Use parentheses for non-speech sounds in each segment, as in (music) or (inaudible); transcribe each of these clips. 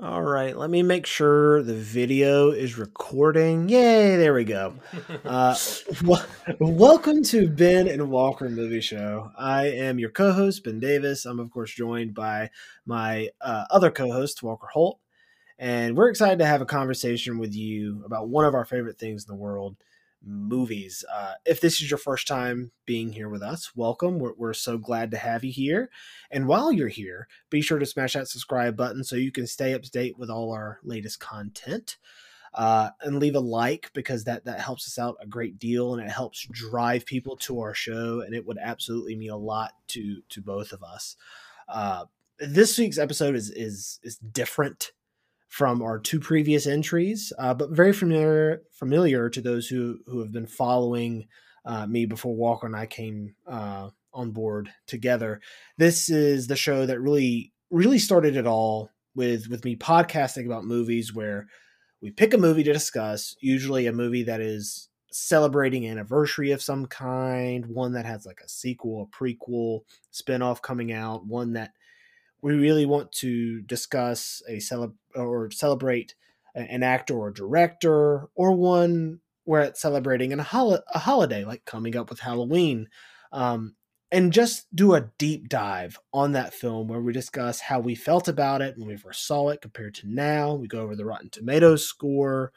All right, let me make sure the video is recording. Yay, there we go. (laughs) Uh, w- welcome to Ben and Walker Movie Show. I am your co host, Ben Davis. I'm, of course, joined by my uh, other co host, Walker Holt. And we're excited to have a conversation with you about one of our favorite things in the world movies. Uh, if this is your first time being here with us, welcome. We're, we're so glad to have you here. And while you're here, be sure to smash that subscribe button so you can stay up to date with all our latest content. Uh, and leave a like because that that helps us out a great deal and it helps drive people to our show and it would absolutely mean a lot to to both of us. Uh, this week's episode is is is different from our two previous entries, uh, but very familiar familiar to those who who have been following uh, me before Walker and I came uh, on board together. This is the show that really really started it all with with me podcasting about movies where we pick a movie to discuss, usually a movie that is celebrating anniversary of some kind, one that has like a sequel, a prequel, spinoff coming out, one that we really want to discuss a celeb or celebrate an actor or director, or one where it's celebrating a, hol- a holiday, like coming up with Halloween. Um, and just do a deep dive on that film where we discuss how we felt about it when we first saw it compared to now. We go over the Rotten Tomatoes score,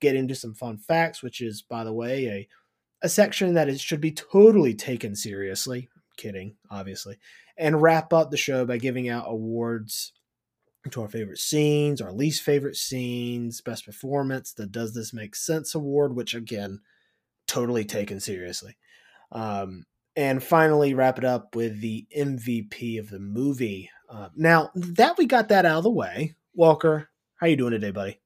get into some fun facts, which is, by the way, a a section that is should be totally taken seriously. kidding, obviously, and wrap up the show by giving out awards to our favorite scenes, our least favorite scenes, best performance, the Does This Make Sense award, which again, totally taken seriously. Um, and finally wrap it up with the MVP of the movie. Uh, now that we got that out of the way, Walker, how you doing today, buddy?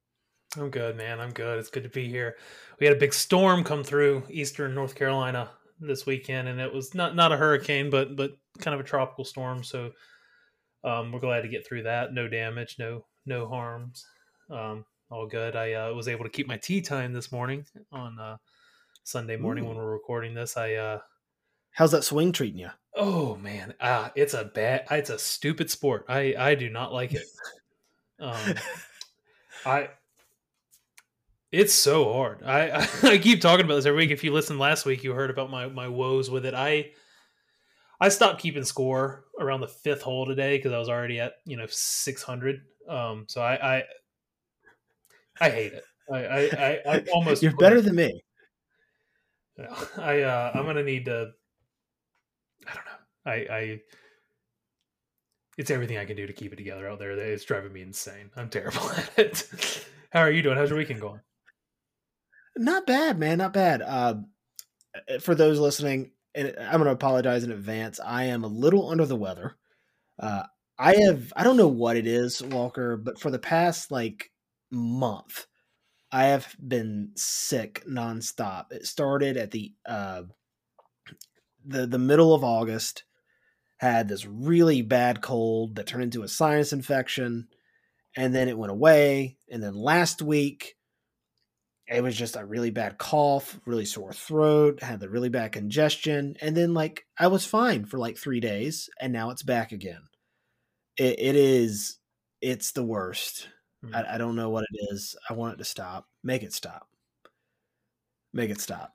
I'm good, man. I'm good. It's good to be here. We had a big storm come through eastern North Carolina this weekend, and it was not not a hurricane, but but kind of a tropical storm. So um, we're glad to get through that. No damage, no no harms. Um, all good. I uh, was able to keep my tee time this morning on uh, Sunday morning Ooh. when we're recording this. I uh, How's that swing treating you? Oh man, ah, it's a bad, it's a stupid sport. I I do not like it. um, (laughs) I it's so hard. I, I, (laughs) I keep talking about this every week. If you listened last week, you heard about my my woes with it. I I stopped keeping score around the fifth hole today because I was already at you know six hundred. Um, so I I I hate it. I I, I, I (laughs) almost you're better than me. I uh, I'm gonna need to I don't know. I, I it's everything I can do to keep it together out there. It's driving me insane. I'm terrible (laughs) at it. How are you doing? How's your weekend going? Not bad, man. Not bad. Uh, for those listening, and I'm going to apologize in advance. I am a little under the weather. Uh, I have I don't know what it is, Walker, but for the past like month, I have been sick nonstop. It started at the uh, the the middle of August, had this really bad cold that turned into a sinus infection, and then it went away. And then last week, it was just a really bad cough, really sore throat, had the really bad congestion, and then like I was fine for like three days, and now it's back again. it, it is, it's the worst. Mm-hmm. I, I don't know what it is. I want it to stop. Make it stop. Make it stop.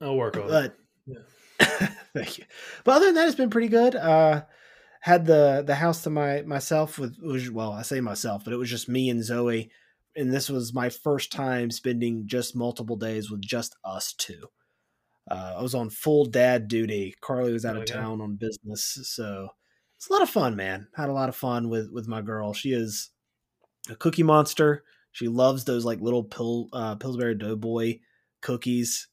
I'll work on but, it. Yeah. (laughs) Thank you. But other than that, it's been pretty good. Uh, had the the house to my myself with well, I say myself, but it was just me and Zoe, and this was my first time spending just multiple days with just us two. Uh, I was on full dad duty. Carly was out oh, of town on business, so it's a lot of fun, man. Had a lot of fun with with my girl. She is a cookie monster. She loves those like little pill uh, Pillsbury Doughboy cookies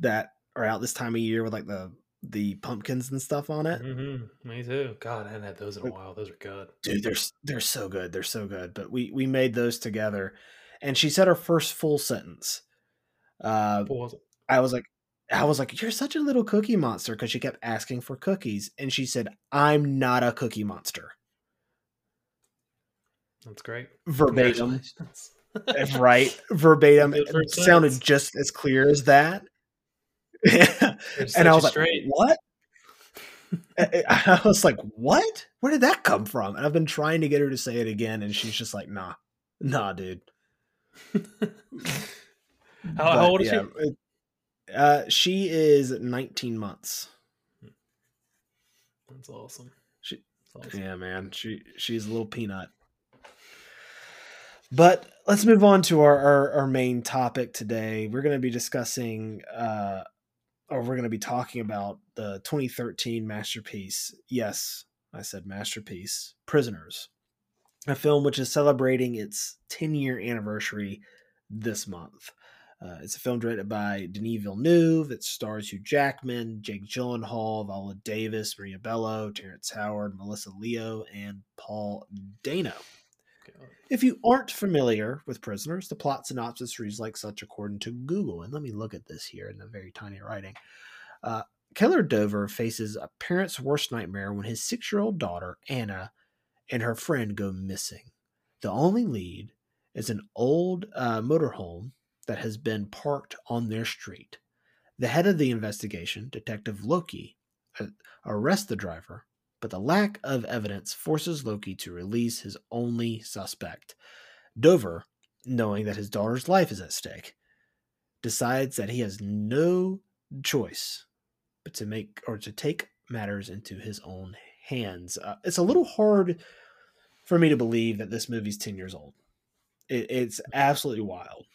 that are out this time of year with like the the pumpkins and stuff on it. Mm-hmm. Me too. God, I hadn't had those in a while. Those are good, dude. They're they're so good. They're so good. But we we made those together, and she said her first full sentence. Uh, was I was like, I was like, you're such a little cookie monster because she kept asking for cookies, and she said, I'm not a cookie monster. That's great. Verbatim. right, verbatim. (laughs) It sounded just as clear as that and I was like, straight. "What?" (laughs) I was like, "What? Where did that come from?" And I've been trying to get her to say it again, and she's just like, "Nah, nah, dude." (laughs) how, but, how, old is yeah, she? Uh, she is 19 months. That's awesome. She, That's awesome. yeah, man. She she's a little peanut. But let's move on to our, our, our main topic today. We're going to be discussing, uh, or we're going to be talking about the 2013 masterpiece. Yes, I said masterpiece, Prisoners, a film which is celebrating its 10 year anniversary this month. Uh, it's a film directed by Denis Villeneuve. It stars Hugh Jackman, Jake Gyllenhaal, Viola Davis, Maria Bello, Terrence Howard, Melissa Leo, and Paul Dano. If you aren't familiar with Prisoners, the plot synopsis reads like such according to Google. And let me look at this here in the very tiny writing. Uh, Keller Dover faces a parent's worst nightmare when his six year old daughter, Anna, and her friend go missing. The only lead is an old uh, motorhome that has been parked on their street. The head of the investigation, Detective Loki, arrests the driver but the lack of evidence forces Loki to release his only suspect. Dover, knowing that his daughter's life is at stake, decides that he has no choice but to make or to take matters into his own hands. Uh, it's a little hard for me to believe that this movie's 10 years old. It, it's absolutely wild.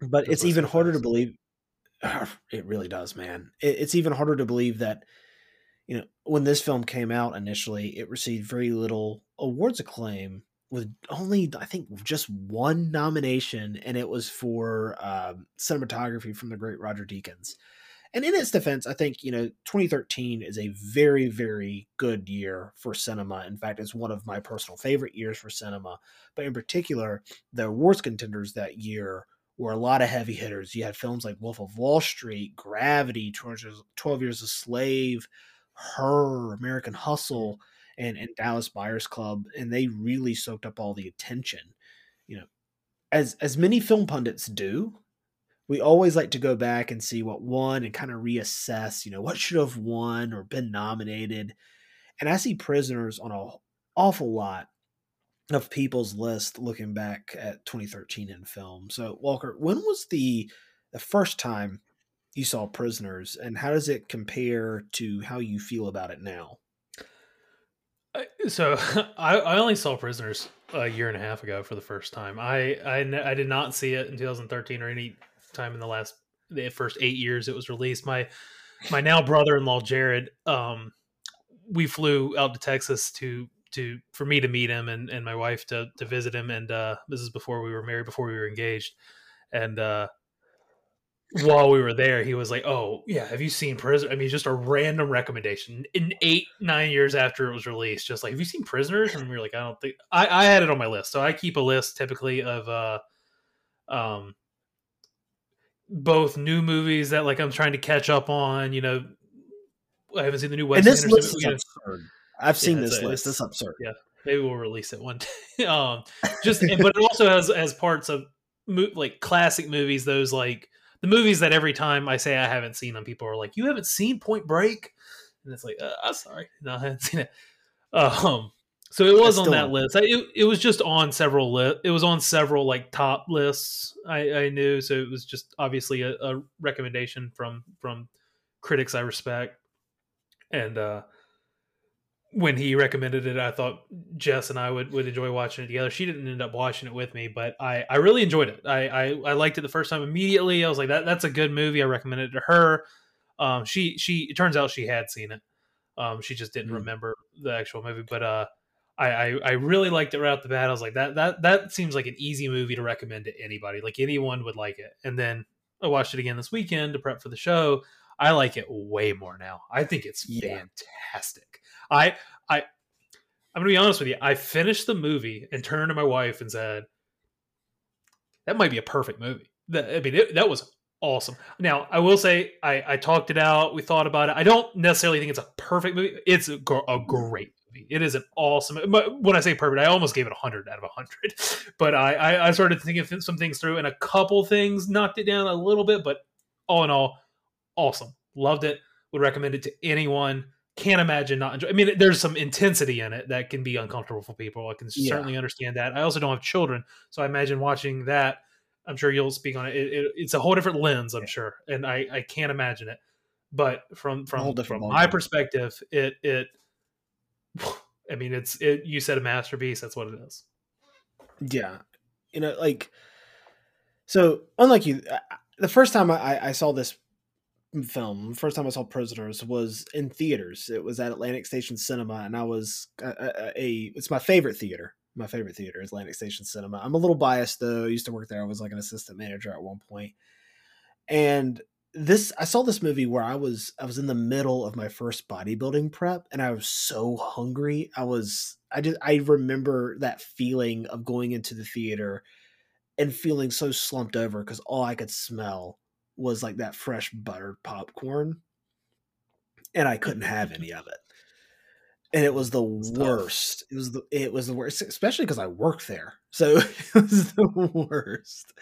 But it's even harder to believe. (sighs) It really does, man. It, it's even harder to believe that you know, when this film came out initially, it received very little awards acclaim with only I think just one nomination, and it was for um, cinematography from the great Roger Deakins. And in its defense, I think you know 2013 is a very very good year for cinema. In fact, it's one of my personal favorite years for cinema. But in particular, the awards contenders that year were a lot of heavy hitters. You had films like Wolf of Wall Street, Gravity, 12 Years a Slave, her, American Hustle, and, and Dallas Buyers Club, and they really soaked up all the attention. You know, as as many film pundits do, we always like to go back and see what won and kind of reassess, you know, what should have won or been nominated. And I see prisoners on an awful lot of people's list looking back at 2013 in film. So Walker, when was the the first time you saw Prisoners, and how does it compare to how you feel about it now? So (laughs) I, I only saw Prisoners a year and a half ago for the first time. I, I I did not see it in 2013 or any time in the last the first eight years it was released. My my now brother-in-law Jared, um, we flew out to Texas to to for me to meet him and, and my wife to to visit him. And uh, this is before we were married, before we were engaged, and uh, while we were there, he was like, "Oh yeah, have you seen Prisoner?" I mean, just a random recommendation in eight nine years after it was released, just like, "Have you seen Prisoners?" And we were like, "I don't think I, I had it on my list." So I keep a list typically of uh, um, both new movies that like I'm trying to catch up on. You know, I haven't seen the new Wes. And this Anderson list is absurd. I've seen yeah, this list. It's absurd. Yeah, maybe we'll release it one day. (laughs) um, just but it also has has parts of like classic movies. Those like the movies that every time I say I haven't seen them, people are like, "You haven't seen Point Break?" And it's like, uh, "I'm sorry, no, I haven't seen it." Um, so it was on that list. I, it, it was just on several list. It was on several like top lists. I, I knew, so it was just obviously a, a recommendation from from critics I respect, and uh, when he recommended it, I thought Jess and I would, would enjoy watching it together. She didn't end up watching it with me, but I, I really enjoyed it. I, I, I liked it the first time immediately. I was like, that that's a good movie. I recommended it to her. Um, she she it turns out she had seen it. Um, she just didn't mm. remember the actual movie, but uh, I, I I really liked it right off the bat. I was like, that that that seems like an easy movie to recommend to anybody. Like anyone would like it. And then I watched it again this weekend to prep for the show. I like it way more now. I think it's yeah. fantastic. I I I'm gonna be honest with you. I finished the movie and turned to my wife and said, "That might be a perfect movie." That, I mean, it, that was awesome. Now, I will say, I, I talked it out. We thought about it. I don't necessarily think it's a perfect movie. It's a, a great movie. It is an awesome. When I say perfect, I almost gave it hundred out of hundred. (laughs) But I, I I started thinking some things through, and a couple things knocked it down a little bit. But all in all, awesome. Loved it. Would recommend it to anyone. Can't imagine not enjoy. I mean, there's some intensity in it that can be uncomfortable for people. I can Yeah. certainly understand that. I also don't have children, so I imagine watching that. I'm sure you'll speak on it. it, it it's a whole different lens, I'm Yeah. sure, and I I can't imagine it. But from from from my perspective, it it. (sighs) I mean, it's it. You said a masterpiece. That's what it is. Yeah, you know, like so. Unlike you, the first time I, I saw this film, first time I saw Prisoners was in theaters. It was at Atlantic Station Cinema, and I was a, a, a it's my favorite theater. My favorite theater is Atlantic Station Cinema. I'm a little biased though. I used to work there. I was like an assistant manager at one point, and this I saw this movie where I was I was in the middle of my first bodybuilding prep and I was so hungry. I was I just I remember that feeling of going into the theater and feeling so slumped over because all I could smell was like that fresh buttered popcorn. And I couldn't have any of it. And it was the worst. It was the it was the worst, especially because I worked there. (laughs) So it was the worst.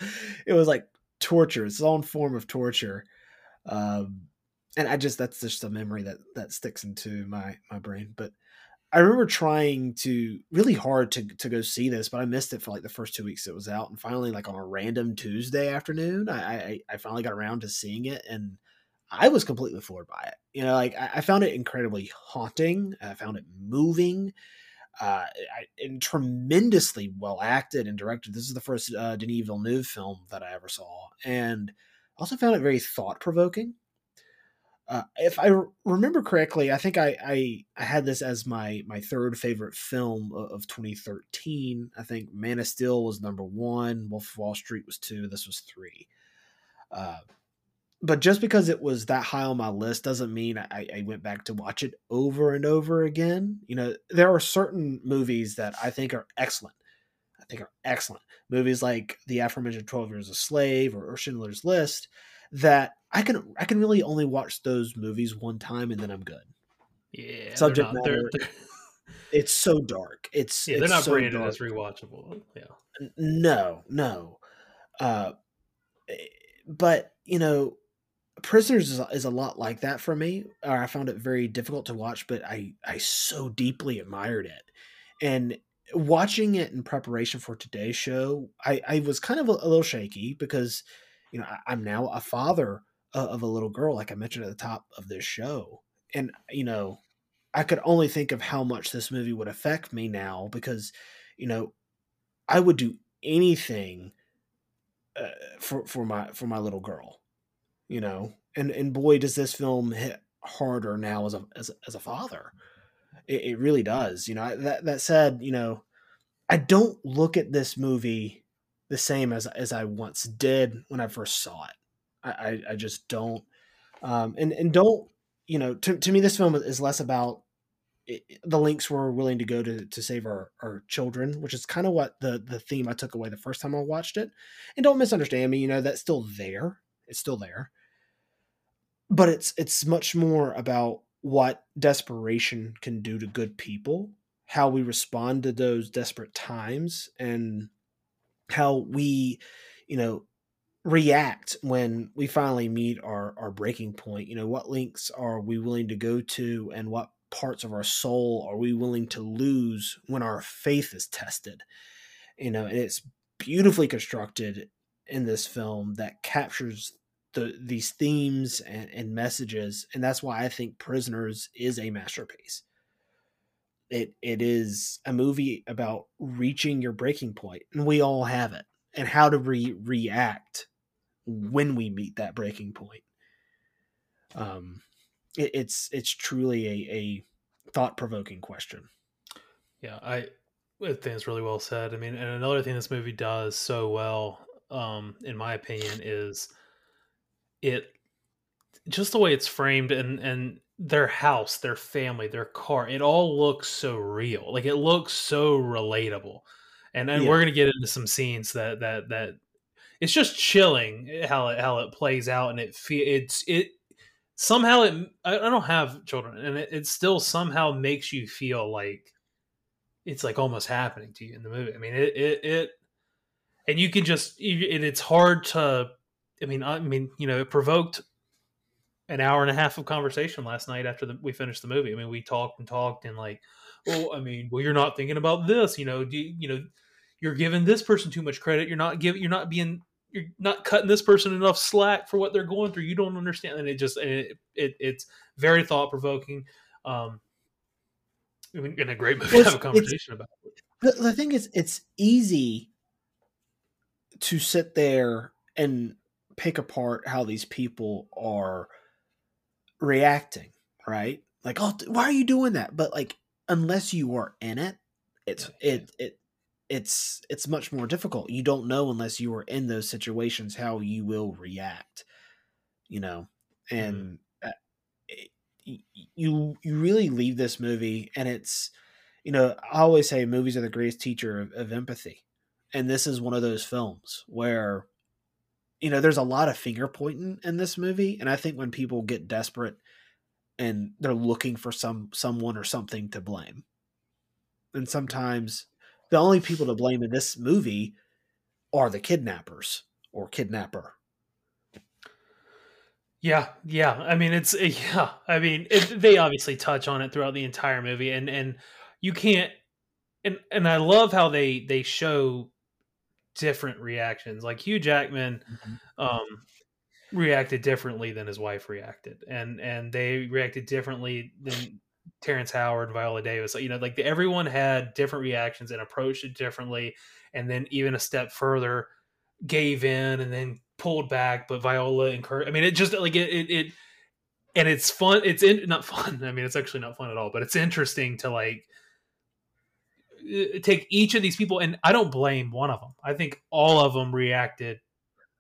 It was like torture, its own form of torture. Um, and I just that's just a memory that that sticks into my my brain. But I remember trying to really hard to to go see this, but I missed it for like the first two weeks it was out, and finally, like on a random Tuesday afternoon, I I, I finally got around to seeing it, and I was completely floored by it. You know, like I, I found it incredibly haunting. I found it moving. Uh, and tremendously well acted and directed. This is the first uh, Denis Villeneuve film that I ever saw, and I also found it very thought provoking. Uh, if I re- remember correctly, I think I, I I had this as my my third favorite film of, of 2013. I think Man of Steel was number one, Wolf of Wall Street was two, this was three. Uh, but just because it was that high on my list doesn't mean I, I went back to watch it over and over again. You know, there are certain movies that I think are excellent. I think are excellent movies like the aforementioned Twelve Years a Slave or, or Schindler's List that I can I can really only watch those movies one time and then I'm good. Yeah, Subject they're not, they're, matter- they're- (laughs) It's so dark. It's yeah, they're not so branded dark. as rewatchable. Yeah, no no uh eh, but you know prisoners is, a- is a lot like that for me or i found it very difficult to watch but i i so deeply admired it and watching it in preparation for today's show i i was kind of a, a little shaky because you know I, i'm now a father of, of a little girl like i mentioned at the top of this show and you know i could only think of how much this movie would affect me now because you know I would do anything uh, for for my for my little girl, you know. And and boy, does this film hit harder now as a as as a father. It, it really does. You know. That that said, you know, I don't look at this movie the same as as I once did when I first saw it. I I, I just don't. Um, and and don't you know? To to me, this film is less about the links we're willing to go to to save our, our children, which is kind of what the the theme I took away the first time I watched it. And don't misunderstand me, you know that's still there. It's still there, but it's it's much more about what desperation can do to good people, how we respond to those desperate times, and how we, you know, react when we finally meet our our breaking point. You know, what links are we willing to go to, and what parts of our soul are we willing to lose when our faith is tested you know and it's beautifully constructed in this film that captures the these themes and, and messages and that's why i think prisoners is a masterpiece it it is a movie about reaching your breaking point and we all have it and how to re- react when we meet that breaking point um it, it's it's truly a, a thought provoking question. yeah. I, I think it's really well said. I mean, and another thing this movie does so well, um, in my opinion, is it just the way it's framed and and their house, their family, their car, it all looks so real. Like it looks so relatable. And then Yeah. we're gonna get into some scenes that that that it's just chilling how it how it plays out and it fe- it's it somehow it I, don't have children and it, it still somehow makes you feel like it's like almost happening to you in the movie. I mean it it, it and you can just you- and it's hard to I mean I mean you know it provoked an hour and a half of conversation last night after the, we finished the movie. I mean, we talked and talked and like, oh, I mean, well, you're not thinking about this, you know, do you, you know, you're giving this person too much credit. You're not giving, you're not being, you're not cutting this person enough slack for what they're going through. You don't understand. And it just, it, it it's very thought provoking. Um, in a great movie, to have a conversation about. It. The, the thing is, it's easy to sit there and pick apart how these people are reacting, right? Like, oh, why are you doing that? But like, unless you are in it, it's it it it's it's much more difficult. You don't know unless you are in those situations how you will react, you know. And mm-hmm. you you really leave this movie, and it's you know I always say movies are the greatest teacher of, of empathy, and this is one of those films where you know, there's a lot of finger pointing in this movie, and I think when people get desperate and they're looking for some someone or something to blame, and sometimes the only people to blame in this movie are the kidnappers or kidnapper. Yeah, yeah. I mean, it's eh, yeah. I mean, it, they obviously touch on it throughout the entire movie, and and you can't. And and I love how they they show different reactions. Like Hugh Jackman mm-hmm. um, reacted differently than his wife reacted, and and they reacted differently than Terrence Howard, Viola Davis. You know, like everyone had different reactions and approached it differently, and then even a step further gave in and then pulled back. But Viola encouraged. I mean, it just like it, it, it and it's fun. It's in, not fun. (laughs) I mean, it's actually not fun at all. But it's interesting to like take each of these people, and I don't blame one of them. I think all of them reacted.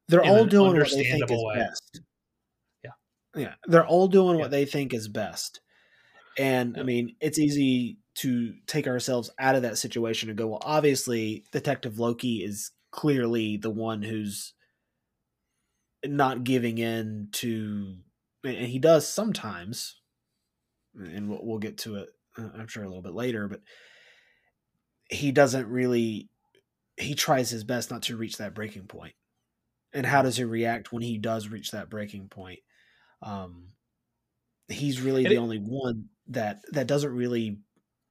They're all doing what they think is way. best. Yeah, yeah, they're all doing yeah. what they think is best. And yeah. I mean, it's easy to take ourselves out of that situation and go, well, obviously, Detective Loki is clearly the one who's not giving in to, and he does sometimes, and we'll, we'll get to it, uh, I'm sure, a little bit later, but he doesn't really he tries his best not to reach that breaking point. And how does he react when he does reach that breaking point? Um he's really and the it, only one that that doesn't really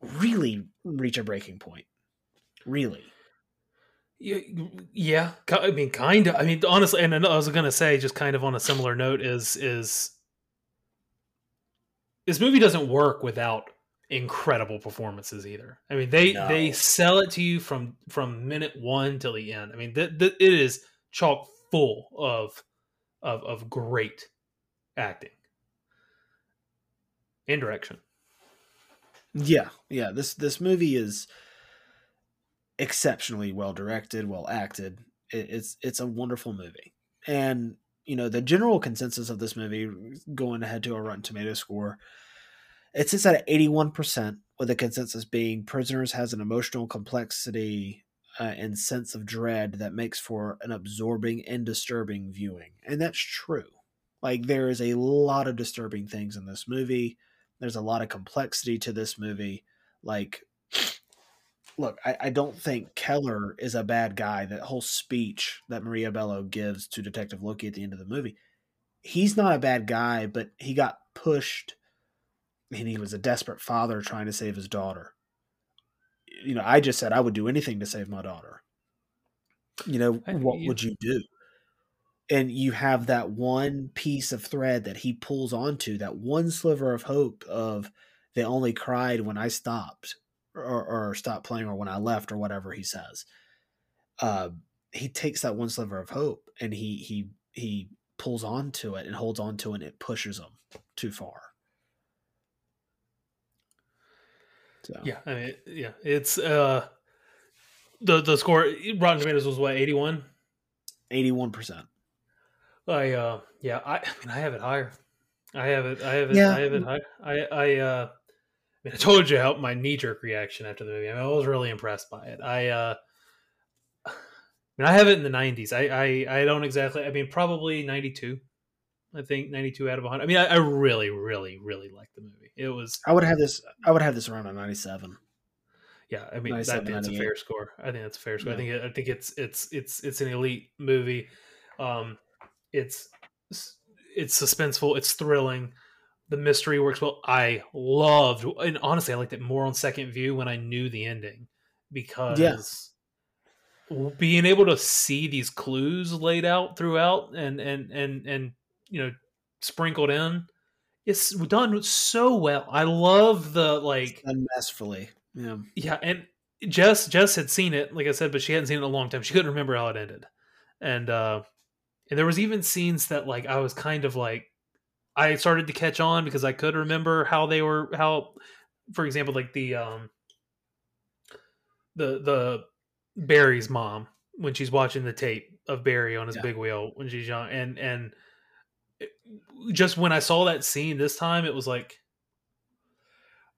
really reach a breaking point. Really. Yeah i mean kind of i mean honestly and i was gonna say just kind of on a similar note is is this movie doesn't work without incredible performances either. I mean, they no. they sell it to you from from minute one till the end. I mean, th- th- it is chock full of of of great acting and direction. Yeah, yeah. This this movie is exceptionally well directed, well acted. It, it's it's a wonderful movie, and you know the general consensus of this movie, going ahead to a Rotten Tomato score, it sits at 81%, with the consensus being Prisoners has an emotional complexity uh, and sense of dread that makes for an absorbing and disturbing viewing. And that's true. Like, there is a lot of disturbing things in this movie. There's a lot of complexity to this movie. Like, (sniffs) look, I, I don't think Keller is a bad guy. That whole speech that Maria Bello gives to Detective Loki at the end of the movie, he's not a bad guy, but he got pushed and he was a desperate father trying to save his daughter. You know, I just said I would do anything to save my daughter. You know, what would you do? And you have that one piece of thread that he pulls onto, that one sliver of hope of they only cried when I stopped or, or stopped playing or when I left or whatever he says. Uh, he takes that one sliver of hope and he he he pulls onto it and holds onto it and it pushes him too far. So. Yeah, I mean, yeah, it's uh, the the score. Rotten Tomatoes was what eighty one. Eighty one percent. I uh, yeah, I, I mean, I have it higher. I have it. I have it. Yeah. I have it high. I I uh, I, mean, I told you how my knee jerk reaction after the movie. I, mean, I was really impressed by it. I uh, I mean, I have it in the nineties. I, I I don't exactly. I mean, probably ninety two. I think 92 out of 100. I mean, I, I really, really, really like the movie. It was. I would have this. I would have this around a 97. Yeah, I mean, I think that's a fair score. I think that's a fair score. Yeah. I think. It, I think it's it's it's it's an elite movie. Um, it's it's suspenseful, it's thrilling. The mystery works well. I loved, and honestly, I liked it more on second view when I knew the ending because Yeah. being able to see these clues laid out throughout and and and and you know sprinkled in, it's done so well. I love the like Done masterfully. Yeah. yeah, and Jess Jess had seen it, like I said, but she hadn't seen it in a long time. She couldn't remember how it ended, and uh, and there was even scenes that like I was kind of like I started to catch on because I could remember how they were how, for example, like the um the the Barry's mom when she's watching the tape of Barry on his Yeah. big wheel when she's young, and and it- just when I saw that scene this time, it was like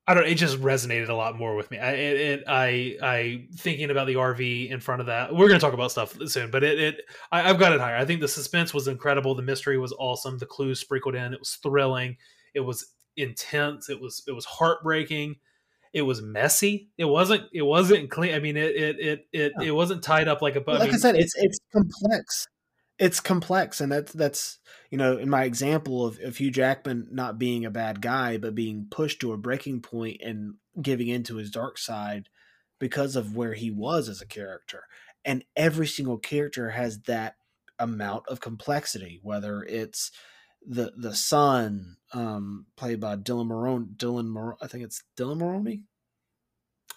I don't. It just resonated a lot more with me. I, it, it, I, I thinking about the RV in front of that. We're going to talk about stuff soon, but it, it, I, I've got it higher. I think the suspense was incredible. The mystery was awesome. The clues sprinkled in. It was thrilling. It was intense. It was, it was heartbreaking. It was messy. It wasn't, it wasn't clean. I mean, it, it, it, it, Yeah. it wasn't tied up like a. Well, like I, mean, said, it's it's complex. It's complex, and that's that's you know, in my example of, of Hugh Jackman not being a bad guy, but being pushed to a breaking point and giving into his dark side because of where he was as a character. And every single character has that amount of complexity, whether it's the the son, um, played by Dylan Marone, Dylan Mar- I think it's Dylan Maroney,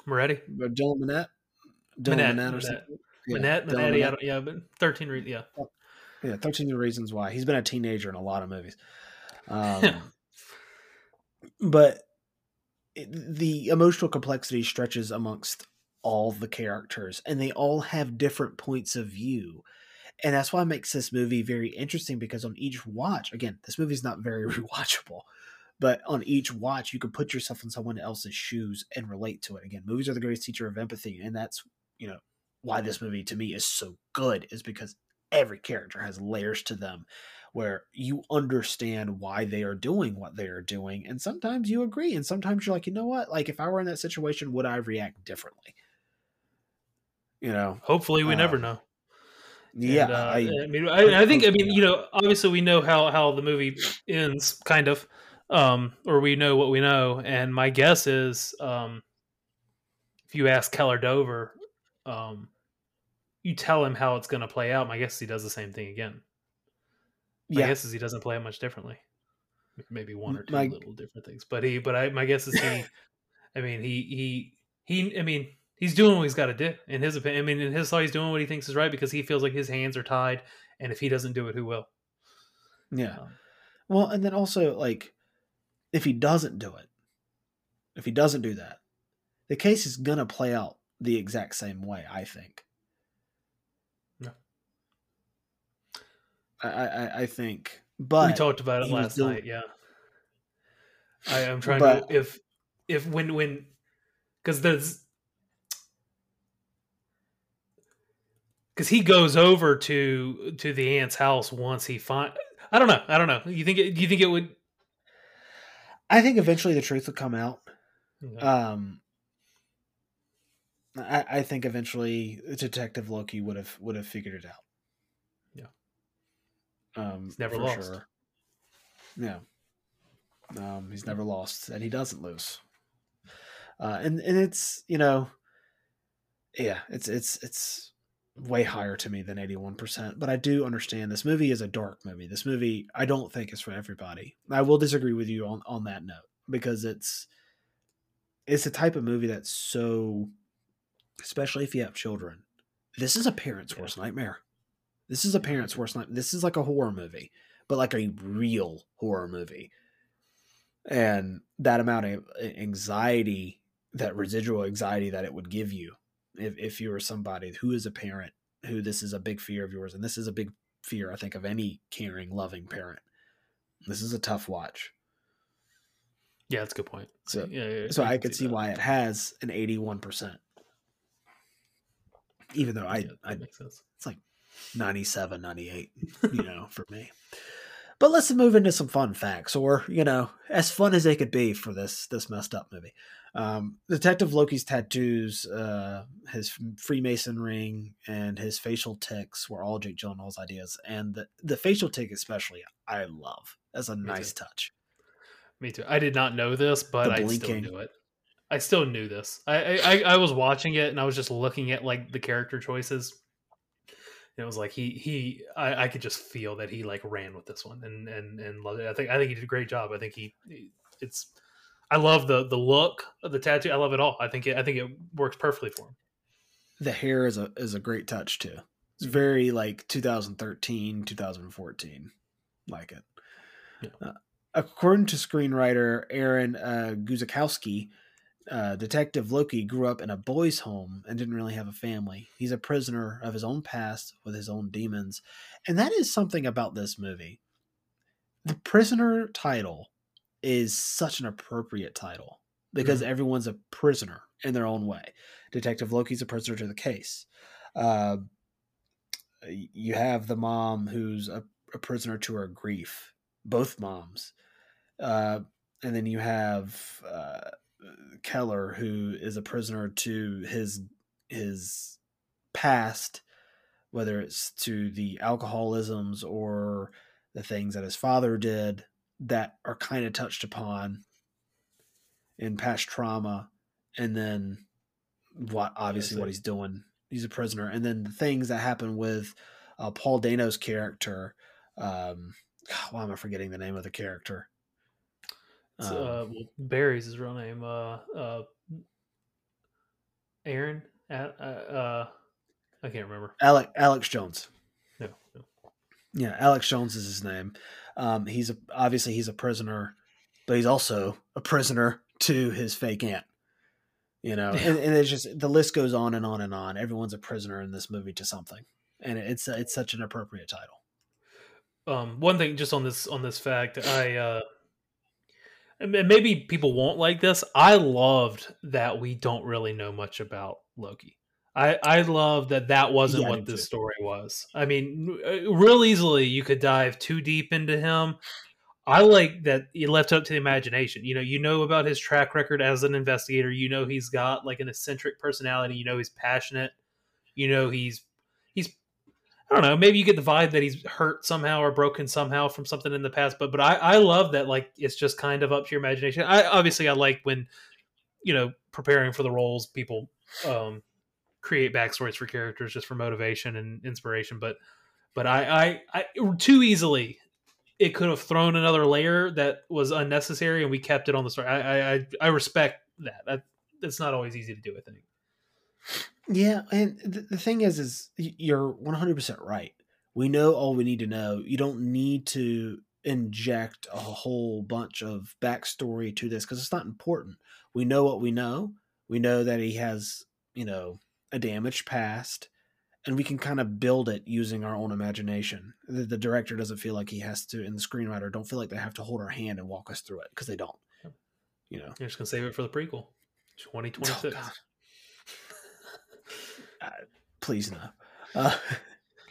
Moretti, or Dylan Minette, Dylan Minette, Minette, or Minette. something. Yeah, Manette, Dylan Manetti, I don't, yeah, but thirteen. Re- yeah, Yeah, 13 Reasons Why. He's been a teenager in a lot of movies. Um, (laughs) but it, the emotional complexity stretches amongst all the characters, and they all have different points of view. And that's why it makes this movie very interesting because on each watch, again, this movie's not very (laughs) rewatchable, but on each watch, you can put yourself in someone else's shoes and relate to it. Again, movies are the greatest teacher of empathy, and that's, you know, why this movie to me is so good is because every character has layers to them where you understand why they are doing what they are doing and sometimes you agree and sometimes you're like you know what like if i were in that situation would i react differently you know hopefully we never Um, know. yeah And, uh, I, I, mean, I, I think, I mean, you know, obviously we know how how the movie ends, kind of, um, or we know what we know. And my guess is, um, if you ask Keller Dover, um, you tell him how it's going to play out. My guess is he does the same thing again. My yeah guess is he doesn't play it much differently. Maybe one or two My- little different things, but he, but I, my guess is he. (laughs) I mean, he he he. I mean, he's doing what he's got to do. In his opinion, I mean, in his thought, he's doing what he thinks is right because he feels like his hands are tied, and if he doesn't do it, who will? yeah Um, well and then also like if he doesn't do it if he doesn't do that the case is gonna play out the exact same way i think I, I I think but we talked about it last doing- night. Yeah, I am trying But- to if if when when because there's because he goes over to to the aunt's house once he find. I don't know. I don't know. You think? It, do you think it would? I think eventually the truth will come out. Um, I, I think eventually Detective Loki would have would have figured it out. Um, He's never lost. Sure. Yeah. Um, he's never lost, and he doesn't lose. Uh, and and it's you know, yeah, it's it's it's way higher to me than eighty one percent. But I do understand this movie is a dark movie. This movie I don't think is for everybody. I will disagree with you on on that note because it's it's a type of movie that's so especially if you have children this is a parent's Yeah. worst nightmare this is a parent's worst nightmare this is like a horror movie but like a real horror movie and that amount of anxiety that residual anxiety that it would give you if, if you were somebody who is a parent who this is a big fear of yours and this is a big fear i think of any caring loving parent this is a tough watch yeah, that's a good point. So- yeah, yeah, so I can could see that. why it has an 81%. Even though I, Yeah, I makes sense. 97, 98, you know, for me. but let's move into some fun facts, or you know, as fun as they could be for this this messed up movie. Um, Detective Loki's tattoos, uh, his Freemason ring, and his facial ticks were all Jake Gyllenhaal's ideas, and the the facial tick especially, I love as a Me nice too. touch. Me too. I did not know this, but I still knew it. I still knew this. I, I I- I was watching it and I was just looking at like the character choices. It was like he he I, I could just feel that he like ran with this one and and and loved it. I think I think he did a great job. I think he it's I love the the look of the tattoo. I love it all. I think it I think it works perfectly for him. The hair is a is a great touch too. It's Mhm. very like 2013, 2014, like it. Yeah. Uh, according to screenwriter Aaron uh, Guzikowski, uh, Detective Loki grew up in a boys' home and didn't really have a family. He's a prisoner of his own past with his own demons, and that is something about this movie. The prisoner title is such an appropriate title because everyone's a prisoner in their own way. Detective Loki's a prisoner to the case. Uh, you have the mom who's a, a prisoner to her grief, both moms. Uh, and then you have uh, Keller, who is a prisoner to his his past, whether it's to the alcoholisms or the things that his father did that are kind of touched upon in past trauma, and then what obviously what he's doing. He's a prisoner, and then the things that happen with uh, Paul Dano's character. Um, why am I forgetting the name of the character? Um, uh, well, Barry's his real name. Uh, uh, Aaron. Uh, uh, I can't remember. Alec Alex Jones. No, no. Yeah, Alex Jones is his name. Um, he's a, obviously he's a prisoner, but he's also a prisoner to his fake aunt. You know, and, and it's just the list goes on and on and on. Everyone's a prisoner in this movie to something, and it's it's such an appropriate title. um one thing just on this on this fact i uh maybe people won't like this. I loved that we don't really know much about loki. I i love that that wasn't Yeah, what this too. story was. I mean uh, real easily you could dive too deep into him. I like that you left up to the imagination. You know you know about his track record as an investigator. You know he's got like an eccentric personality. You know he's passionate. You know he's I don't know. Maybe you get the vibe that he's hurt somehow or broken somehow from something in the past. But but I, I love that like it's just kind of up to your imagination. I obviously I like when you know preparing for the roles people um, create backstories for characters just for motivation and inspiration. But but I I, I too easily it could have thrown another layer that was unnecessary and we kept it on the story. I I I, respect that. that. It's not always easy to do. I think. Yeah, and th- the thing is, is you're 100 percent right. We know all we need to know. You don't need to inject a whole bunch of backstory to this because it's not important. We know what we know. We know that he has, you know, a damaged past, and we can kind of build it using our own imagination. The, the director doesn't feel like he has to, and the screenwriter don't feel like they have to hold our hand and walk us through it because they don't. You know, You're just gonna save it for the prequel, twenty twenty Oh, six. God. Uh, please no. Uh,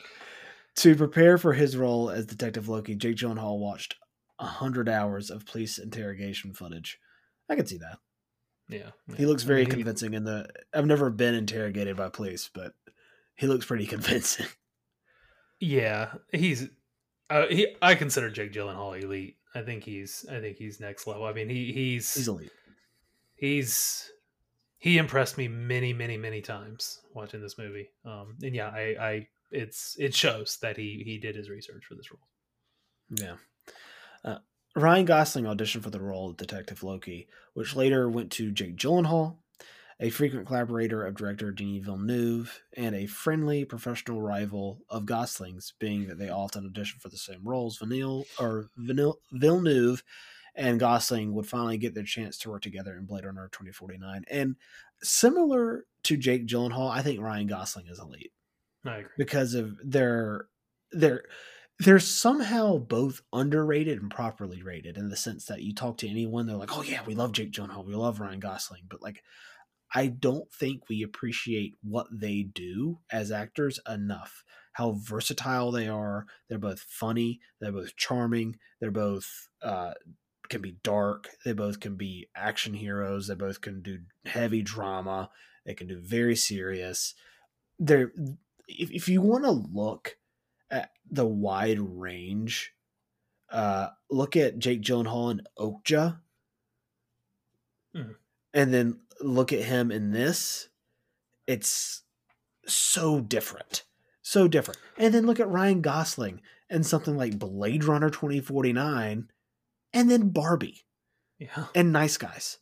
(laughs) to prepare for his role as Detective Loki, Jake Gyllenhaal watched hundred hours of police interrogation footage. I can see that. Yeah, He yeah. looks I very mean, he- convincing in the. I've never been interrogated by police, but he looks pretty (laughs) convincing. Yeah, he's. Uh, he. I consider Jake Gyllenhaal elite. I think he's. I think he's next level. I mean, he he's He's elite. he's he impressed me many many many times watching this movie. Um, and yeah, I I it's it shows that he he did his research for this role. Yeah. Uh, Ryan Gosling auditioned for the role of Detective Loki, which later went to Jake Gyllenhaal, a frequent collaborator of director Denis Villeneuve, and a friendly professional rival of Gosling's, being that they often audition for the same roles. Vanille or Vanille, Villeneuve and Gosling would finally get their chance to work together in Blade Runner 2049. And similar to Jake Gyllenhaal, I think Ryan Gosling is elite I agree. because of their their they're somehow both underrated and properly rated in the sense that you talk to anyone, they're like, "Oh yeah, we love Jake Gyllenhaal, we love Ryan Gosling," but like, I don't think we appreciate what they do as actors enough. how versatile they are. They're both funny. They're both charming. They're both uh, can be dark. They both can be action heroes. They both can do heavy drama. They can do very serious. They're if, if you want to look at the wide range, uh, look at Jake Gyllenhaal in Okja, Mhm. and then look at him in this. It's so different, so different. And then look at Ryan Gosling and something like Blade Runner twenty forty nine, and then Barbie Yeah. and Nice Guys.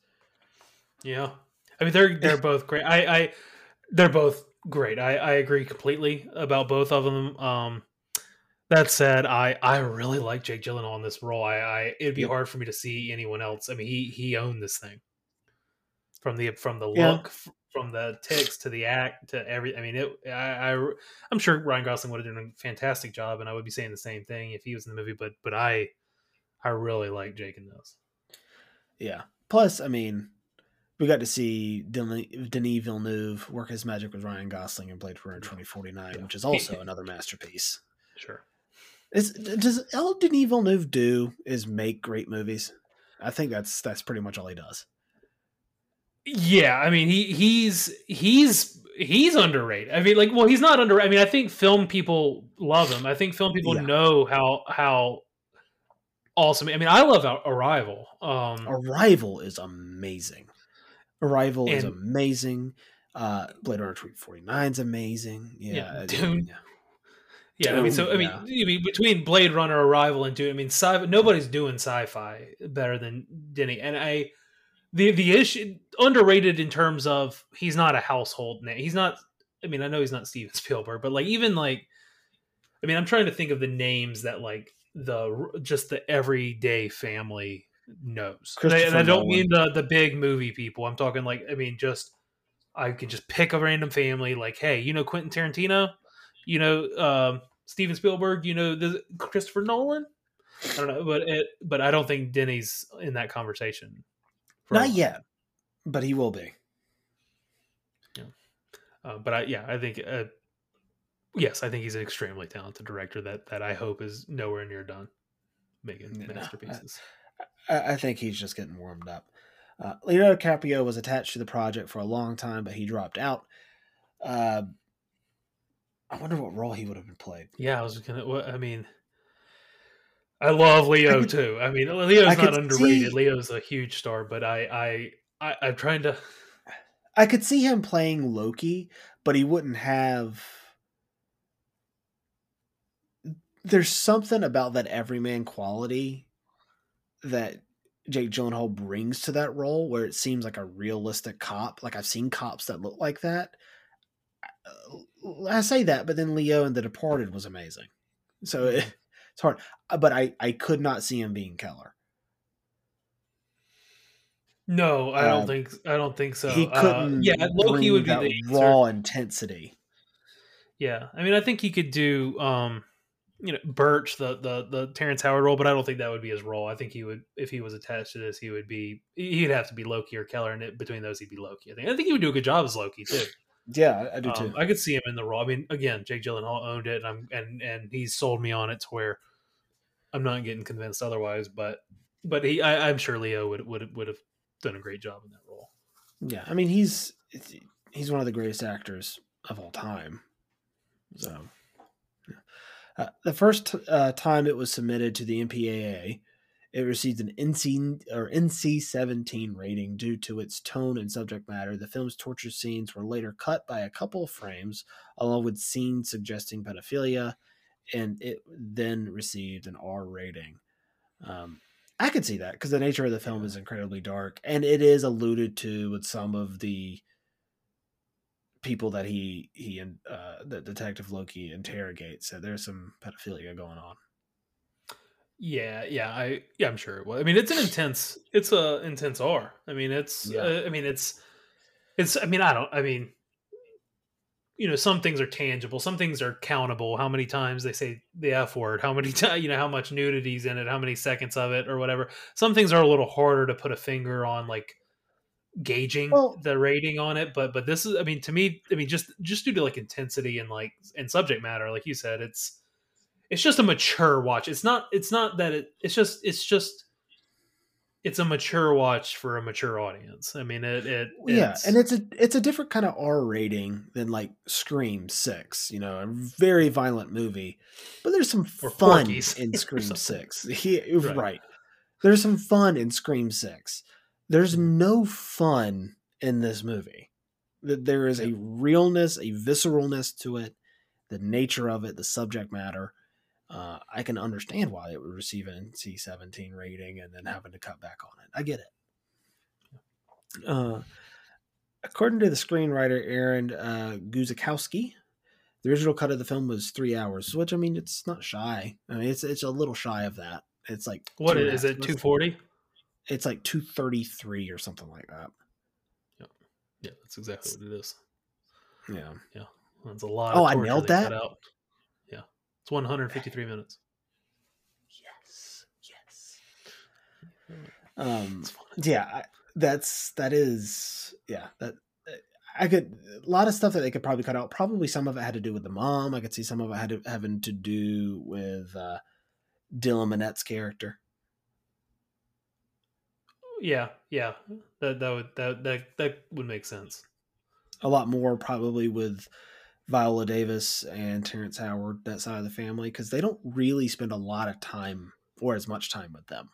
Yeah. I mean they're they're both great. I, I they're both great. I, I agree completely about both of them. Um that said, I I really like Jake Gyllenhaal in this role. I, I it'd be Yep. hard for me to see anyone else. I mean, he he owned this thing from the from the Yeah. look, from the ticks to the act to every. I mean, it. I, I I'm sure Ryan Gosling would have done a fantastic job, and I would be saying the same thing if he was in the movie. But but I I really like Jake in this. Yeah. Plus, I mean, we got to see Denis, Villeneuve work his magic with Ryan Gosling in Blade Runner twenty forty nine, Yeah. which is also (laughs) another masterpiece. Sure. Is does all Denis Villeneuve do is make great movies? I think that's that's pretty much all he does. Yeah, I mean he he's he's he's underrated. I mean, like, well, he's not under. I mean, I think film people love him. I think film people Yeah. know how how awesome. I mean, I love Arrival. Um, Arrival is amazing. Arrival is amazing. Uh, Blade Runner twenty forty nine is amazing. Yeah, Yeah, I- Dune. yeah. yeah, I mean, so I mean, yeah. I mean, between Blade Runner, Arrival, and Dune, I mean, sci- nobody's doing sci-fi better than Denny. And I, the the issue underrated in terms of he's not a household name. He's not. I mean, I know he's not Steven (laughs) Spielberg, but like even like, I mean, I'm trying to think of the names that like the just the everyday family knows. And I, and I don't Nolan. mean the the big movie people. I'm talking like I mean just I can just pick a random family like, hey, you know Quentin Tarantino, you know um, Steven Spielberg, you know the Christopher Nolan. I don't know, but it, but I don't think Denny's in that conversation. Not yet, but he will be. Uh, but I yeah, I think uh, yes, I think he's an extremely talented director that that I hope is nowhere near done making No, masterpieces. I, I think he's just getting warmed up. Uh, Leonardo DiCaprio was attached to the project for a long time, but he dropped out. Uh, I wonder what role he would have been played. Yeah, I was gonna. I mean, I love Leo could- too. I mean, Leo's I not underrated. see- Leo's a huge star, but I, I, I, I'm trying to. I could see him playing Loki, but he wouldn't have. There's something about that everyman quality that Jake Gyllenhaal brings to that role, where it seems like a realistic cop. Like I've seen cops that look like that. I say that, but then Leo in The Departed was amazing, so it, (laughs) it's hard. But I I could not see him being Keller. No, I don't Uh, think. I don't think so. he Uh, couldn't. yeah, Loki would be the answer. raw intensity. Yeah, I mean, I think he could do, um, you know, Birch, the the the Terrence Howard role, but I don't think that would be his role. I think he would, if he was attached to this, he would be. He'd have to be Loki or Keller, and it, between those, he'd be Loki. I think. I think he would do a good job as Loki too. Yeah, I, do Um, too. I could see him in the role. I mean, again, Jake Gyllenhaal owned it, and I'm and and he's sold me on it to where I'm not getting convinced otherwise. But but he, I, I'm sure Leo would would would have done a great job in that role. Yeah, I mean he's he's one of the greatest actors of all time. So. Uh, the first uh, time it was submitted to the MPAA, it received an NC or NC seventeen rating due to its tone and subject matter. The film's torture scenes were later cut by a couple of frames, along with scenes suggesting pedophilia, and it then received an R rating. Um, I could see that because the nature of the film is incredibly dark, and it is alluded to with some of the people that he he and uh, that Detective Loki interrogates. So there's some pedophilia going on. Yeah, yeah, I yeah, I'm sure it was. I mean, it's an intense, it's a intense R. I mean, it's, Yeah. uh, I mean, it's, it's. I mean, I don't. I mean, you know, some things are tangible, some things are countable. How many times they say the F word? How many (laughs) times? You know, how much nudity's in it? How many seconds of it, or whatever. Some things are a little harder to put a finger on, like gauging Well- the rating on it, but but this is I mean to me I mean just just due to like intensity and like and subject matter, like you said, it's it's just a mature watch. It's not it's not that it it's just it's just it's a mature watch for a mature audience. I mean it it yeah, it's- and it's a it's a different kind of R rating than like Scream Six. You know, a very violent movie, but there's some fun in (laughs) Scream. Six. (laughs) He, Right. right. There's some fun in Scream Six. There's no fun in this movie. That there is a realness, a visceralness to it, the nature of it, the subject matter. Uh, I can understand why it would receive an NC-17 rating and then having to cut back on it. I get it. Uh, according to the screenwriter Aaron uh, Guzikowski, the original cut of the film was three hours, which I mean, it's not shy. I mean, it's it's a little shy of that. It's like what two is it 240? It's like two thirty three or something like that. Yeah, Yeah, that's exactly what it is. Yeah. Yeah. That's a lot Oh, I nailed that? Yeah. It's 153 minutes. Yes. Yes. Um. Yeah. I, that's that is yeah that. I could a lot of stuff that they could probably cut out. Probably some of it had to do with the mom. I could see some of it had to, having to do with uh, Dylan Minnette's character. Yeah, yeah. That that would that that that would make sense. A lot more probably with Viola Davis and Terrence Howard, that side of the family, because they don't really spend a lot of time or as much time with them.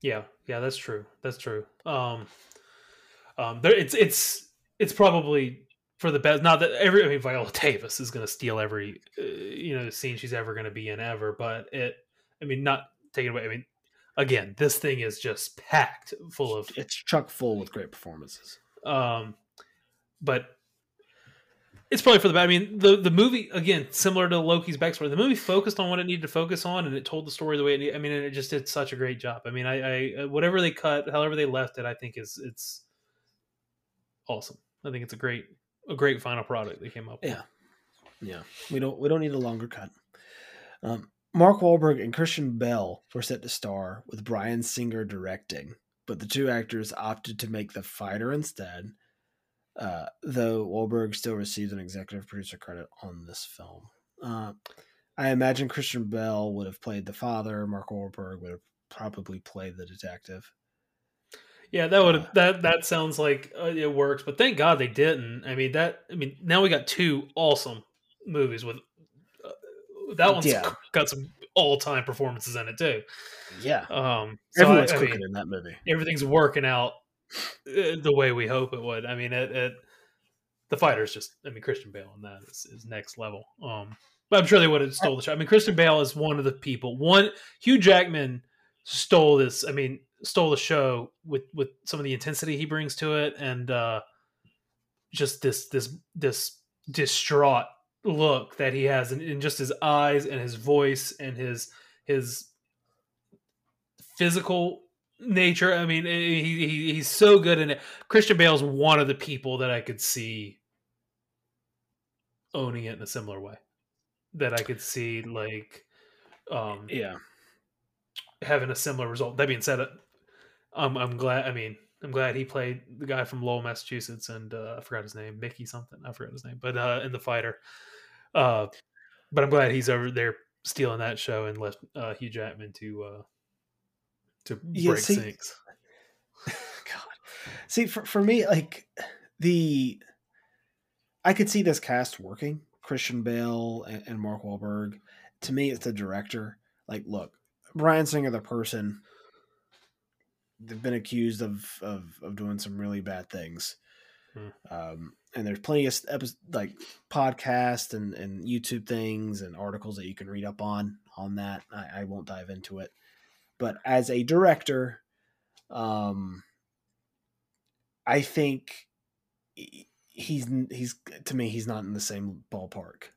Yeah, yeah, that's true. That's true. Um, um, there, it's it's it's probably for the best. Not that every I mean Viola (laughs) Davis is going to steal every uh, you know scene she's ever going to be in ever, but it. I mean, not taking away. I mean, again, this thing is just packed full of It's chock full with great performances. um but it's probably for the. I mean, the the movie again, similar to Loki's backstory, the movie focused on what it needed to focus on, and it told the story the way it. Need, I mean, and it just did such a great job. I mean, I, I whatever they cut, however they left it, I think is it's awesome. I think it's a great a great final product they came up with. Yeah. Yeah, we don't we don't need a longer cut. Um, Mark Wahlberg and Christian Bale were set to star, with Bryan Singer directing, but the two actors opted to make The Fighter instead. Uh, though Wahlberg still received an executive producer credit on this film. Uh, I imagine Christian Bale would have played the father. Mark Wahlberg would have probably played the detective. Yeah, that would Uh, have that that sounds like uh, it works, but thank God they didn't. I mean that. I mean now we got two awesome movies with uh, that one's Yeah. (laughs) got some all time performances in it too. Yeah, Um, so everyone's I, I cooking mean, in that movie. everything's working out uh, the way we hope it would. I mean, it, it the fighter's just. I mean, Christian Bale on that is, is next level. Um, but I'm sure they would have stole the show. I mean, Christian Bale is one of the people. One Hugh Jackman stole this. I mean, stole the show with with some of the intensity he brings to it, and uh, just this this this distraught look that he has in, in just his eyes and his voice and his his physical nature. I mean, he, he he's so good in it. Christian Bale's one of the people that I could see owning it in a similar way. That I could see like um Yeah, having a similar result. That being said, I'm I'm glad. I mean, I'm glad he played the guy from Lowell, Massachusetts, and uh, I forgot his name, Mickey something. I forgot his name, but uh, in the fighter. Uh, but I'm glad he's over there stealing that show and left uh, Hugh Jackman to uh, to Yeah, break see- sinks. (laughs) God. See, for, for me, like the I could see this cast working. Christian Bale and, and Mark Wahlberg. To me, it's the director. Like, look, Bryan Singer, the person, they've been accused of of, of doing some really bad things. Hmm. Um, and there's plenty of epi- like podcasts and, and YouTube things and articles that you can read up on on that. I, I won't dive into it, but as a director, um, I think he- he's he's to me he's not in the same ballpark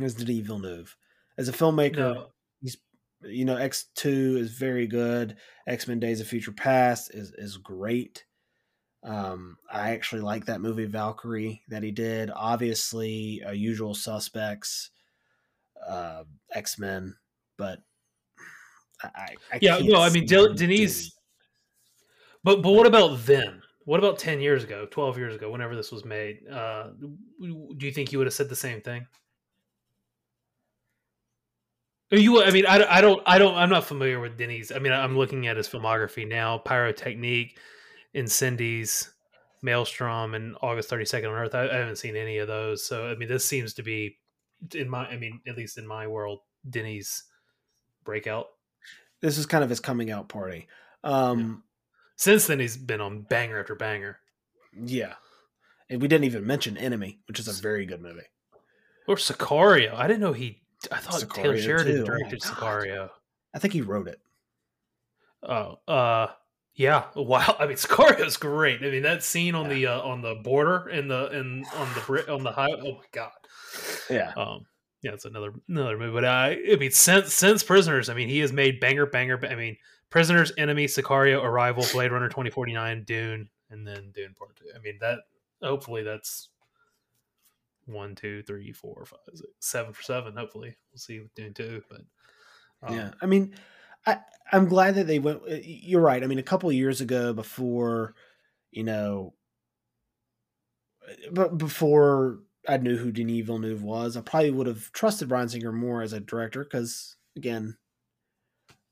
as Denis Villeneuve. As a filmmaker, No, you know, X two is very good. X Men: Days of Future Past is is great. Um, I actually like that movie Valkyrie that he did. Obviously, uh, Usual Suspects, uh, X Men, but I, I, yeah, no. I mean, him Denise. But but what about then? what about 10 years ago 12 years ago whenever this was made uh, do you think you would have said the same thing you i mean I, I don't i don't i'm not familiar with denny's i mean i'm looking at his filmography now polytechnique incendies maelstrom and august 32nd on earth I, I haven't seen any of those so i mean this seems to be in my i mean at least in my world denny's breakout this is kind of his coming out party um since then, he's been on banger after banger. Yeah, and we didn't even mention Enemy, which is a very good movie. Or Sicario. I didn't know he. I thought Sicario Taylor Sheridan too. Oh directed God. Sicario. I think he wrote it. Oh, uh, yeah. (laughs) Wow. I mean, Sicario's great. I mean, that scene on the uh, on the border in the in on the on the high. Oh my god. Yeah, Um, yeah, it's another another movie. But uh, I mean, since since Prisoners, I mean, he has made banger banger. I mean, Prisoners, Enemy, Sicario, Arrival, Blade Runner twenty forty nine, Dune, and then Dune Part Two. I mean, that hopefully that's one, two, three, four, five, six, seven for seven. Hopefully, we'll see with Dune Two. But um, yeah. I mean, I I'm glad that they went. uh, You're right. I mean, a couple years ago, before you know, but before I knew who Denis Villeneuve was, I probably would have trusted Bryan Singer more as a director because, again,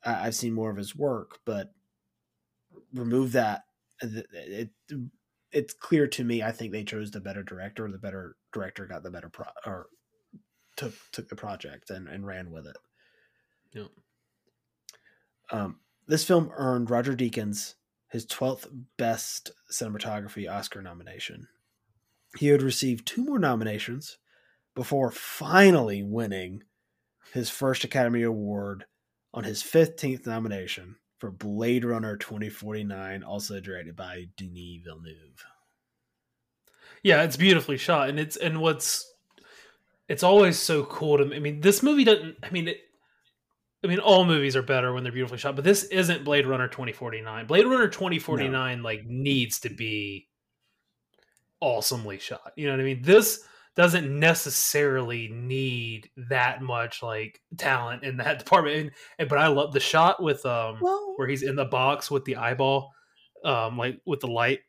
I, I've seen more of his work. But remove that, it, it it's clear to me. I think they chose the better director. The better director got the better pro or took took the project and, and ran with it. Yeah. Um, this film earned Roger Deakins his 12th Best Cinematography Oscar nomination. He had received two more nominations before finally winning his first Academy Award on his 15th nomination for Blade Runner 2049, also directed by Denis Villeneuve. yeah, it's beautifully shot, and it's and what's it's always so cool to me. I mean, this movie doesn't. I mean, it, I mean, all movies are better when they're beautifully shot, but this isn't Blade Runner twenty forty nine. Blade Runner twenty forty nine like needs to be awesomely shot. You know what I mean? This doesn't necessarily need that much like talent in that (laughs) department. And, but I love the shot with um Well, where he's in the box with the eyeball, um like with the light.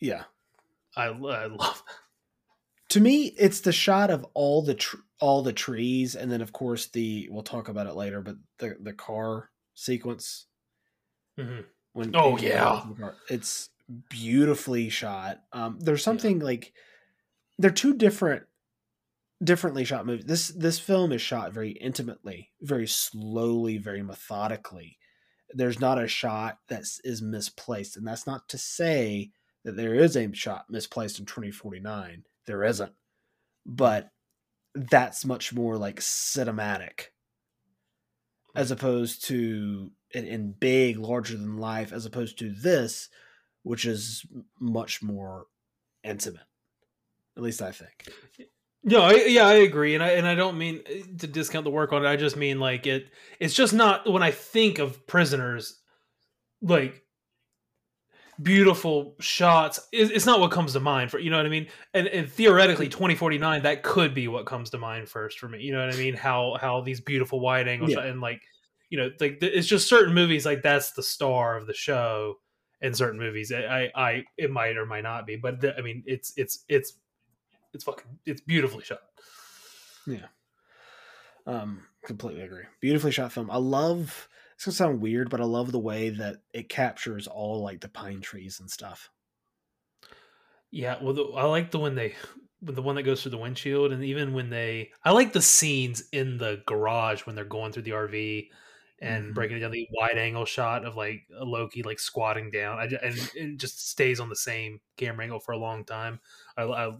yeah. I, I love. To me, it's the shot of all the tr- all the trees, and then of course the we'll talk about it later, but the the car sequence Mm-hmm. when Oh, yeah. gets in the car, it's beautifully shot. Um, there's something like they're two different differently shot movies. This this film is shot very intimately, very slowly, very methodically. There's not a shot that is misplaced, and that's not to say that there is a shot misplaced in 2049. There isn't, but that's much more like cinematic as opposed to in, in big, larger than life, as opposed to this, which is much more intimate. At least I think. No, I, yeah, I agree, and I and I don't mean uh, to discount the work on it. I just mean like it. It's just not when I think of prisoners, like beautiful shots. It, it's not what comes to mind for you know what I mean. And, and theoretically, twenty forty nine that could be what comes to mind first for me. You know what I mean? How how these beautiful wide angles Yeah. and like you know like it's just certain movies like that's the star of the show. In certain movies, I I, I it might or might not be, but the, I mean it's it's it's it's fucking it's beautifully shot. Yeah. Um, completely agree. Beautifully shot film. I love. It's gonna sound weird, but I love the way that it captures all like the pine trees and stuff. Yeah, well, the, I like the when they the one that goes through the windshield, and even when they, I like the scenes in the garage when they're going through the RV and Mhm. breaking it down. The wide angle shot of like a Loki like squatting down, I, and it just stays on the same camera angle for a long time. I, I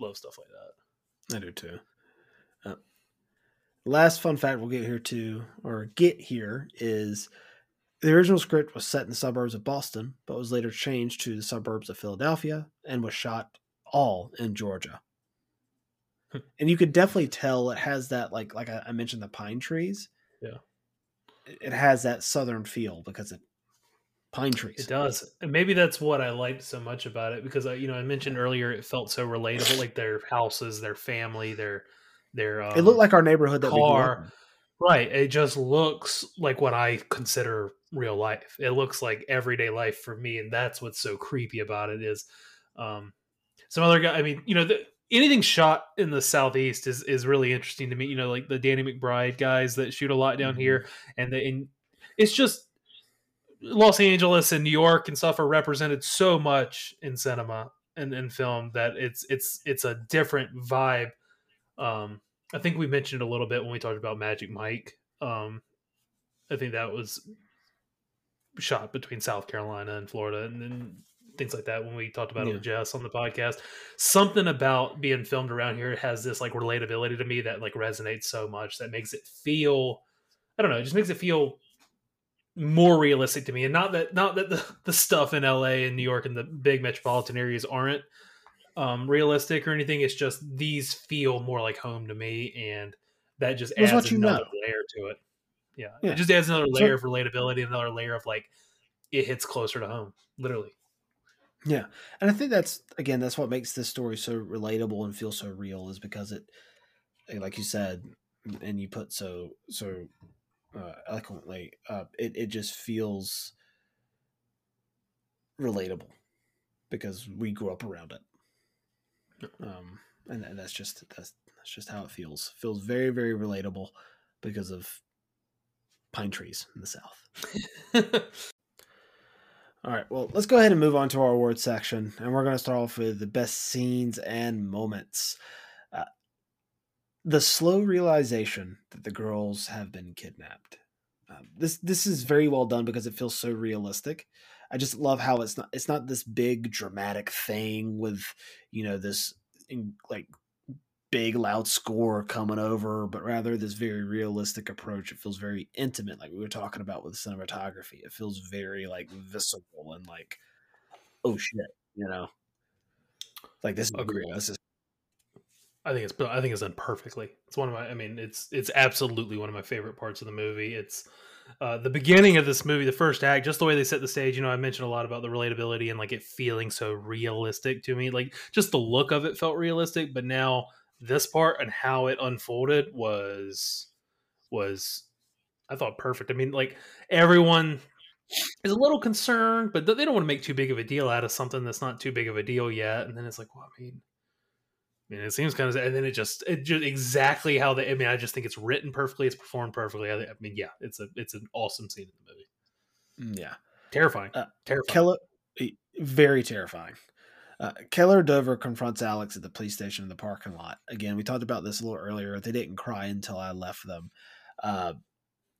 love stuff like that. I do too. Uh, last fun fact we'll get here to, or get here, is the original script was set in the suburbs of Boston, but was later changed to the suburbs of Philadelphia and was shot all in Georgia. And you could definitely tell it has that like like I mentioned the pine trees. Yeah. It it has that southern feel because it pine trees. It does, and maybe that's what I liked so much about it because I, you know, I mentioned earlier it felt so relatable, like their houses, their family, their their. Um, It looked like our neighborhood that we grew car. Right. It just looks like what I consider real life. It looks like everyday life for me, and that's what's so creepy about it. Is um, some other guy. I mean, you know, the, anything shot in the southeast is is really interesting to me. You know, like the Danny McBride guys that shoot a lot down mm-hmm. here, and the and it's just Los Angeles and New York and stuff are represented so much in cinema and in film that it's it's it's a different vibe. Um, I think we mentioned a little bit when we talked about Magic Mike. Um, I think that was shot between South Carolina and Florida, and then things like that when we talked about yeah. it with Jess on the podcast. Something about being filmed around here has this like relatability to me that like resonates so much that makes it feel I don't know, it just makes it feel more realistic to me. And not that not that the, (laughs) the stuff in LA and New York and the big metropolitan areas aren't um realistic or anything. It's just these feel more like home to me and that just adds another know. layer to it. Yeah, yeah. It just adds another layer so, of relatability, another layer of like it hits closer to home, literally. Yeah. And I think that's again that's what makes this story so relatable and feel so real is because it like you said and you put so so uh, eloquently uh, it it just feels relatable because we grew up around it. Um and, and that's just that's that's just how it feels. Feels very very relatable because of pine trees in the south. (laughs) All right, well, let's go ahead and move on to our award section, and we're going to start off with the best scenes and moments. The slow realization that the girls have been kidnapped. Um, this this is very well done because it feels so realistic. I just love how it's not it's not this big dramatic thing with you know this like big loud score coming over, but rather this very realistic approach. It feels very intimate, like we were talking about with cinematography. It feels very like visceral and like, oh shit, you know, like this is Agreed. This is. I think it's I think it's done perfectly. It's one of my I mean it's it's absolutely one of my favorite parts of the movie. It's uh, the beginning of this movie, the first act, just the way they set the stage. You know, I mentioned a lot about the relatability and like it feeling so realistic to me. Like just the look of it felt realistic, but now this part and how it unfolded was was I thought perfect. I mean, like everyone is a little concerned, but they don't want to make too big of a deal out of something that's not too big of a deal yet. And then it's like, well, I mean, I mean, it seems kind of, and then it just, it just exactly how they. I mean, I just think it's written perfectly, it's performed perfectly. I, I mean, yeah, it's a, it's an awesome scene in the movie. Mm, yeah, terrifying, uh, terrifying, Keller, very terrifying. Uh, Keller Dover confronts Alex at the police station in the parking lot. Again, we talked about this a little earlier. They didn't cry until I left them. Uh,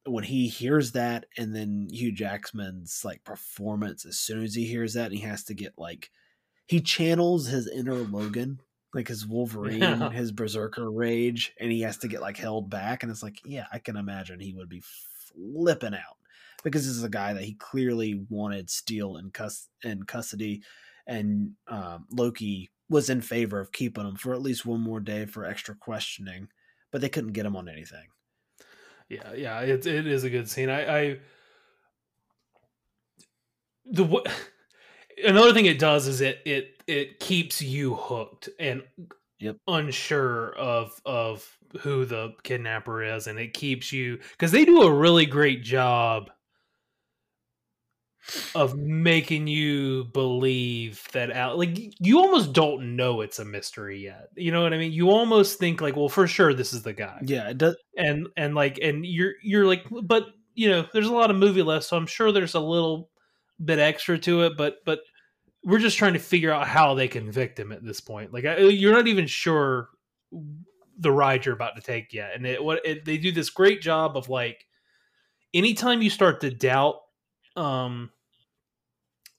when he hears that, and then Hugh Jackman's like performance, as soon as he hears that, he has to get like he channels his inner Logan, like his Wolverine, yeah. his Berserker rage, and he has to get like held back. And it's like, yeah, I can imagine he would be flipping out because this is a guy that he clearly wanted Steel in, cus- in custody and um, Loki was in favor of keeping him for at least one more day for extra questioning, but they couldn't get him on anything. Yeah, yeah, it it is a good scene. I, I the (laughs) another thing it does is it it it keeps you hooked and yep. unsure of of who the kidnapper is, and it keeps you because they do a really great job of making you believe that out like you almost don't know it's a mystery yet you know what i mean? You almost think like well for sure this is the guy. Yeah it does. And and like and you're you're like but you know there's a lot of movie left so i'm sure there's a little bit extra to it but but we're just trying to figure out how they convict him at this point. Like I, you're not even sure the ride you're about to take yet. And it what it, they do this great job of like anytime you start to doubt um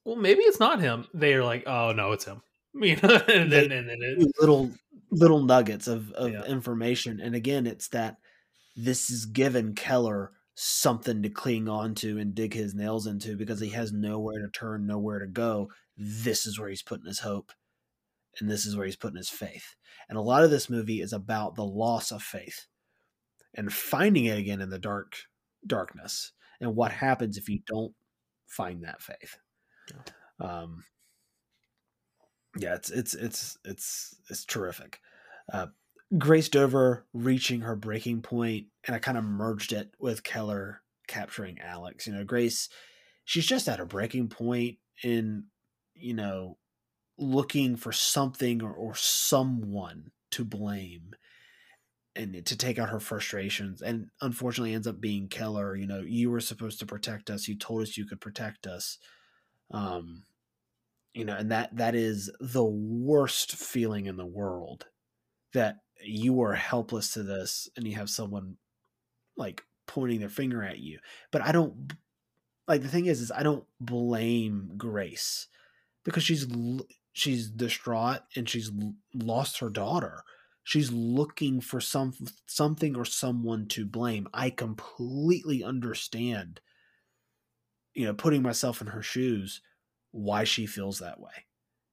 well maybe it's not him. They're like oh no it's him. (laughs) You know and then, and then it, little little nuggets of, of yeah. information. And again it's that this is given keller something to cling on to and dig his nails into because he has nowhere to turn nowhere to go this is where he's putting his hope and this is where he's putting his faith and a lot of this movie is about the loss of faith and finding it again in the dark darkness and what happens if you don't find that faith. Um, yeah, it's it's it's it's it's terrific. Uh, Grace Dover reaching her breaking point, and I kind of merged it with Keller capturing Alex. You know, Grace, she's just at a breaking point in, you know, looking for something or, or someone to blame and to take out her frustrations and unfortunately ends up being Keller. You know, you were supposed to protect us. You told us you could protect us. Um, you know, and that that is the worst feeling in the world that you are helpless to this and you have someone like pointing their finger at you. But I don't like the thing is is I don't blame Grace because she's she's distraught and she's lost her daughter. She's looking for some something or someone to blame. I completely understand you know, putting myself in her shoes why she feels that way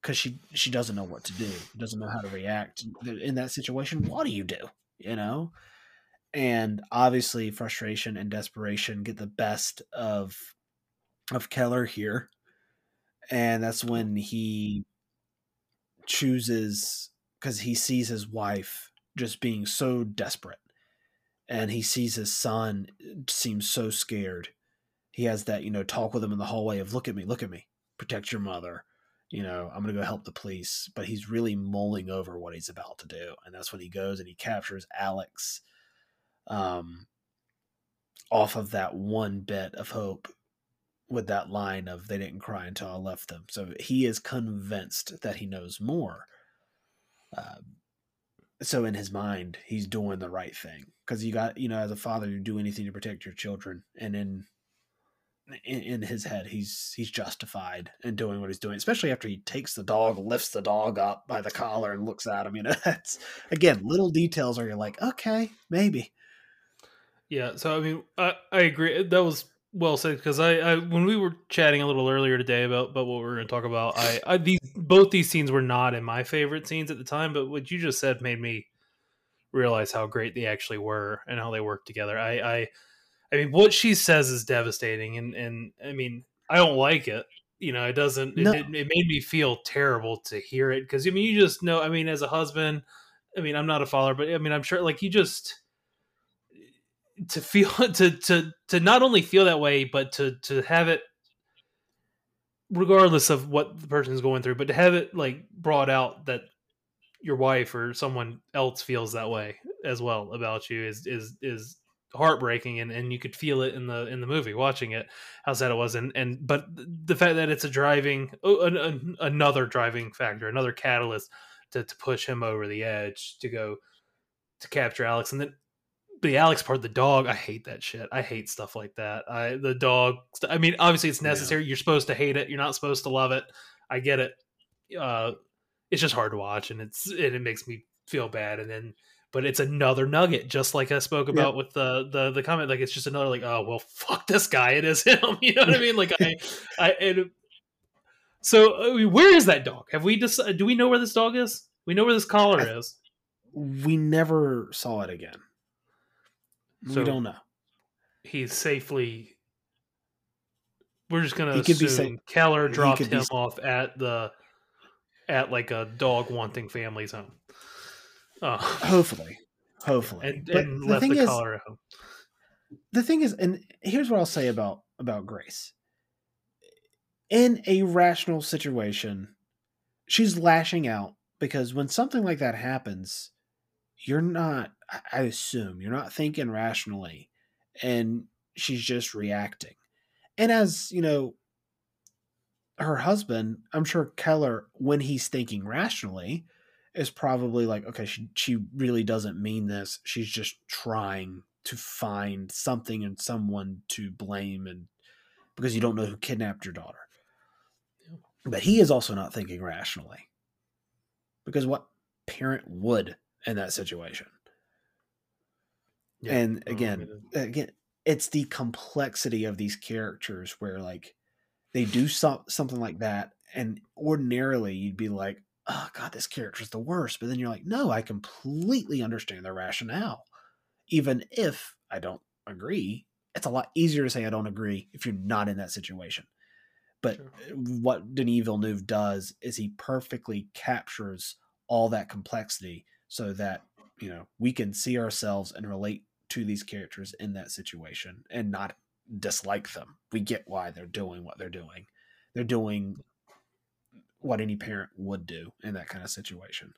because she she doesn't know what to do doesn't know how to react in that situation what do you do you know? And obviously frustration and desperation get the best of of keller here. And that's when he chooses because he sees his wife just being so desperate. And he sees his son uh, seems so scared. He has that you know talk with him in the hallway of look at me look at me protect your mother. You know, I'm going to go help the police. But he's really mulling over what he's about to do. And that's when he goes and he captures Alex um, off of that one bit of hope with that line of they didn't cry until I left them. So he is convinced that he knows more. Uh, so in his mind, he's doing the right thing because you got you know as a father you do anything to protect your children, and in in, in, his head he's he's justified in doing what he's doing especially after he takes the dog lifts the dog up by the collar and looks at him you know (laughs) that's again little details where you're like okay maybe. Yeah so i mean i, I agree that was well said because I, I when we were chatting a little earlier today about about what we were going to talk about I, I these both these scenes were not in my favorite scenes at the time but what you just said made me realize how great they actually were and how they worked together. I i I mean, what she says is devastating, and and I mean, I don't like it. You know, it doesn't. No. It, it, made me feel terrible to hear it because I mean, you just know. I mean, as a husband, I mean, I'm not a father, but I mean, I'm sure like you just to feel (laughs) to to to not only feel that way, but to to have it regardless of what the person is going through, but to have it like brought out that your wife or someone else feels that way as well about you is is is heartbreaking and, and you could feel it in the in the movie watching it how sad it was. And and but the fact that it's a driving an, an, another driving factor another catalyst to, to push him over the edge to go to capture alex. And then the alex part the dog i hate that shit. I hate stuff like that. I the dog i mean obviously it's necessary. Yeah. you're supposed to hate it. You're not supposed to love it. I get it. Uh it's just hard to watch and it's and it makes me feel bad. And then but it's another nugget, just like I spoke about with the, the the comment. Like it's just another like, oh well, fuck this guy, it is him. (laughs) You know what I mean? Like I, I. It, so uh, where is that dog? Have we just do we know where this dog is? We know where this collar I, is. We never saw it again. So we don't know. He's safely. We're just gonna he assume Keller dropped him off at the, at like a dog wanting family's home. Oh. Hopefully, hopefully, and, and left the, the collar is, The thing is, and here's what I'll say about about Grace. In a rational situation, she's lashing out because when something like that happens, you're not. I assume you're not thinking rationally, and she's just reacting. And as you know, her husband, I'm sure Keller, when he's thinking rationally, is probably like, okay, she she really doesn't mean this. She's just trying to find something and someone to blame and because you don't know who kidnapped your daughter. But he is also not thinking rationally. Because what parent would in that situation? Yeah. And oh, again, oh, again, it's the complexity of these characters where like they do so- something like that and ordinarily you'd be like oh god this character is the worst but then you're like no i completely understand their rationale even if i don't agree it's a lot easier to say i don't agree if you're not in that situation but sure. what denis villeneuve does is he perfectly captures all that complexity so that you know we can see ourselves and relate to these characters in that situation and not dislike them. We get why they're doing what they're doing. They're doing what any parent would do in that kind of situation.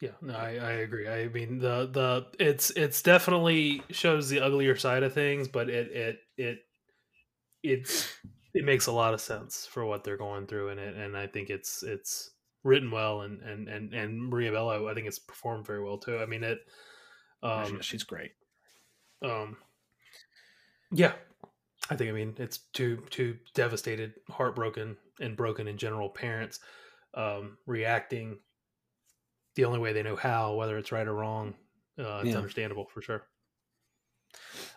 Yeah, no, I, I agree. I mean the the it's it's definitely shows the uglier side of things, but it it it it's it makes a lot of sense for what they're going through in it, and I think it's it's written well, and and and and Maria Bello, I think it's performed very well too. I mean it. Um, she's great. Um, yeah, I think I mean it's two two devastated, heartbroken, and broken in general parents um, reacting the only way they know how, whether it's right or wrong. Uh, it's yeah. understandable for sure.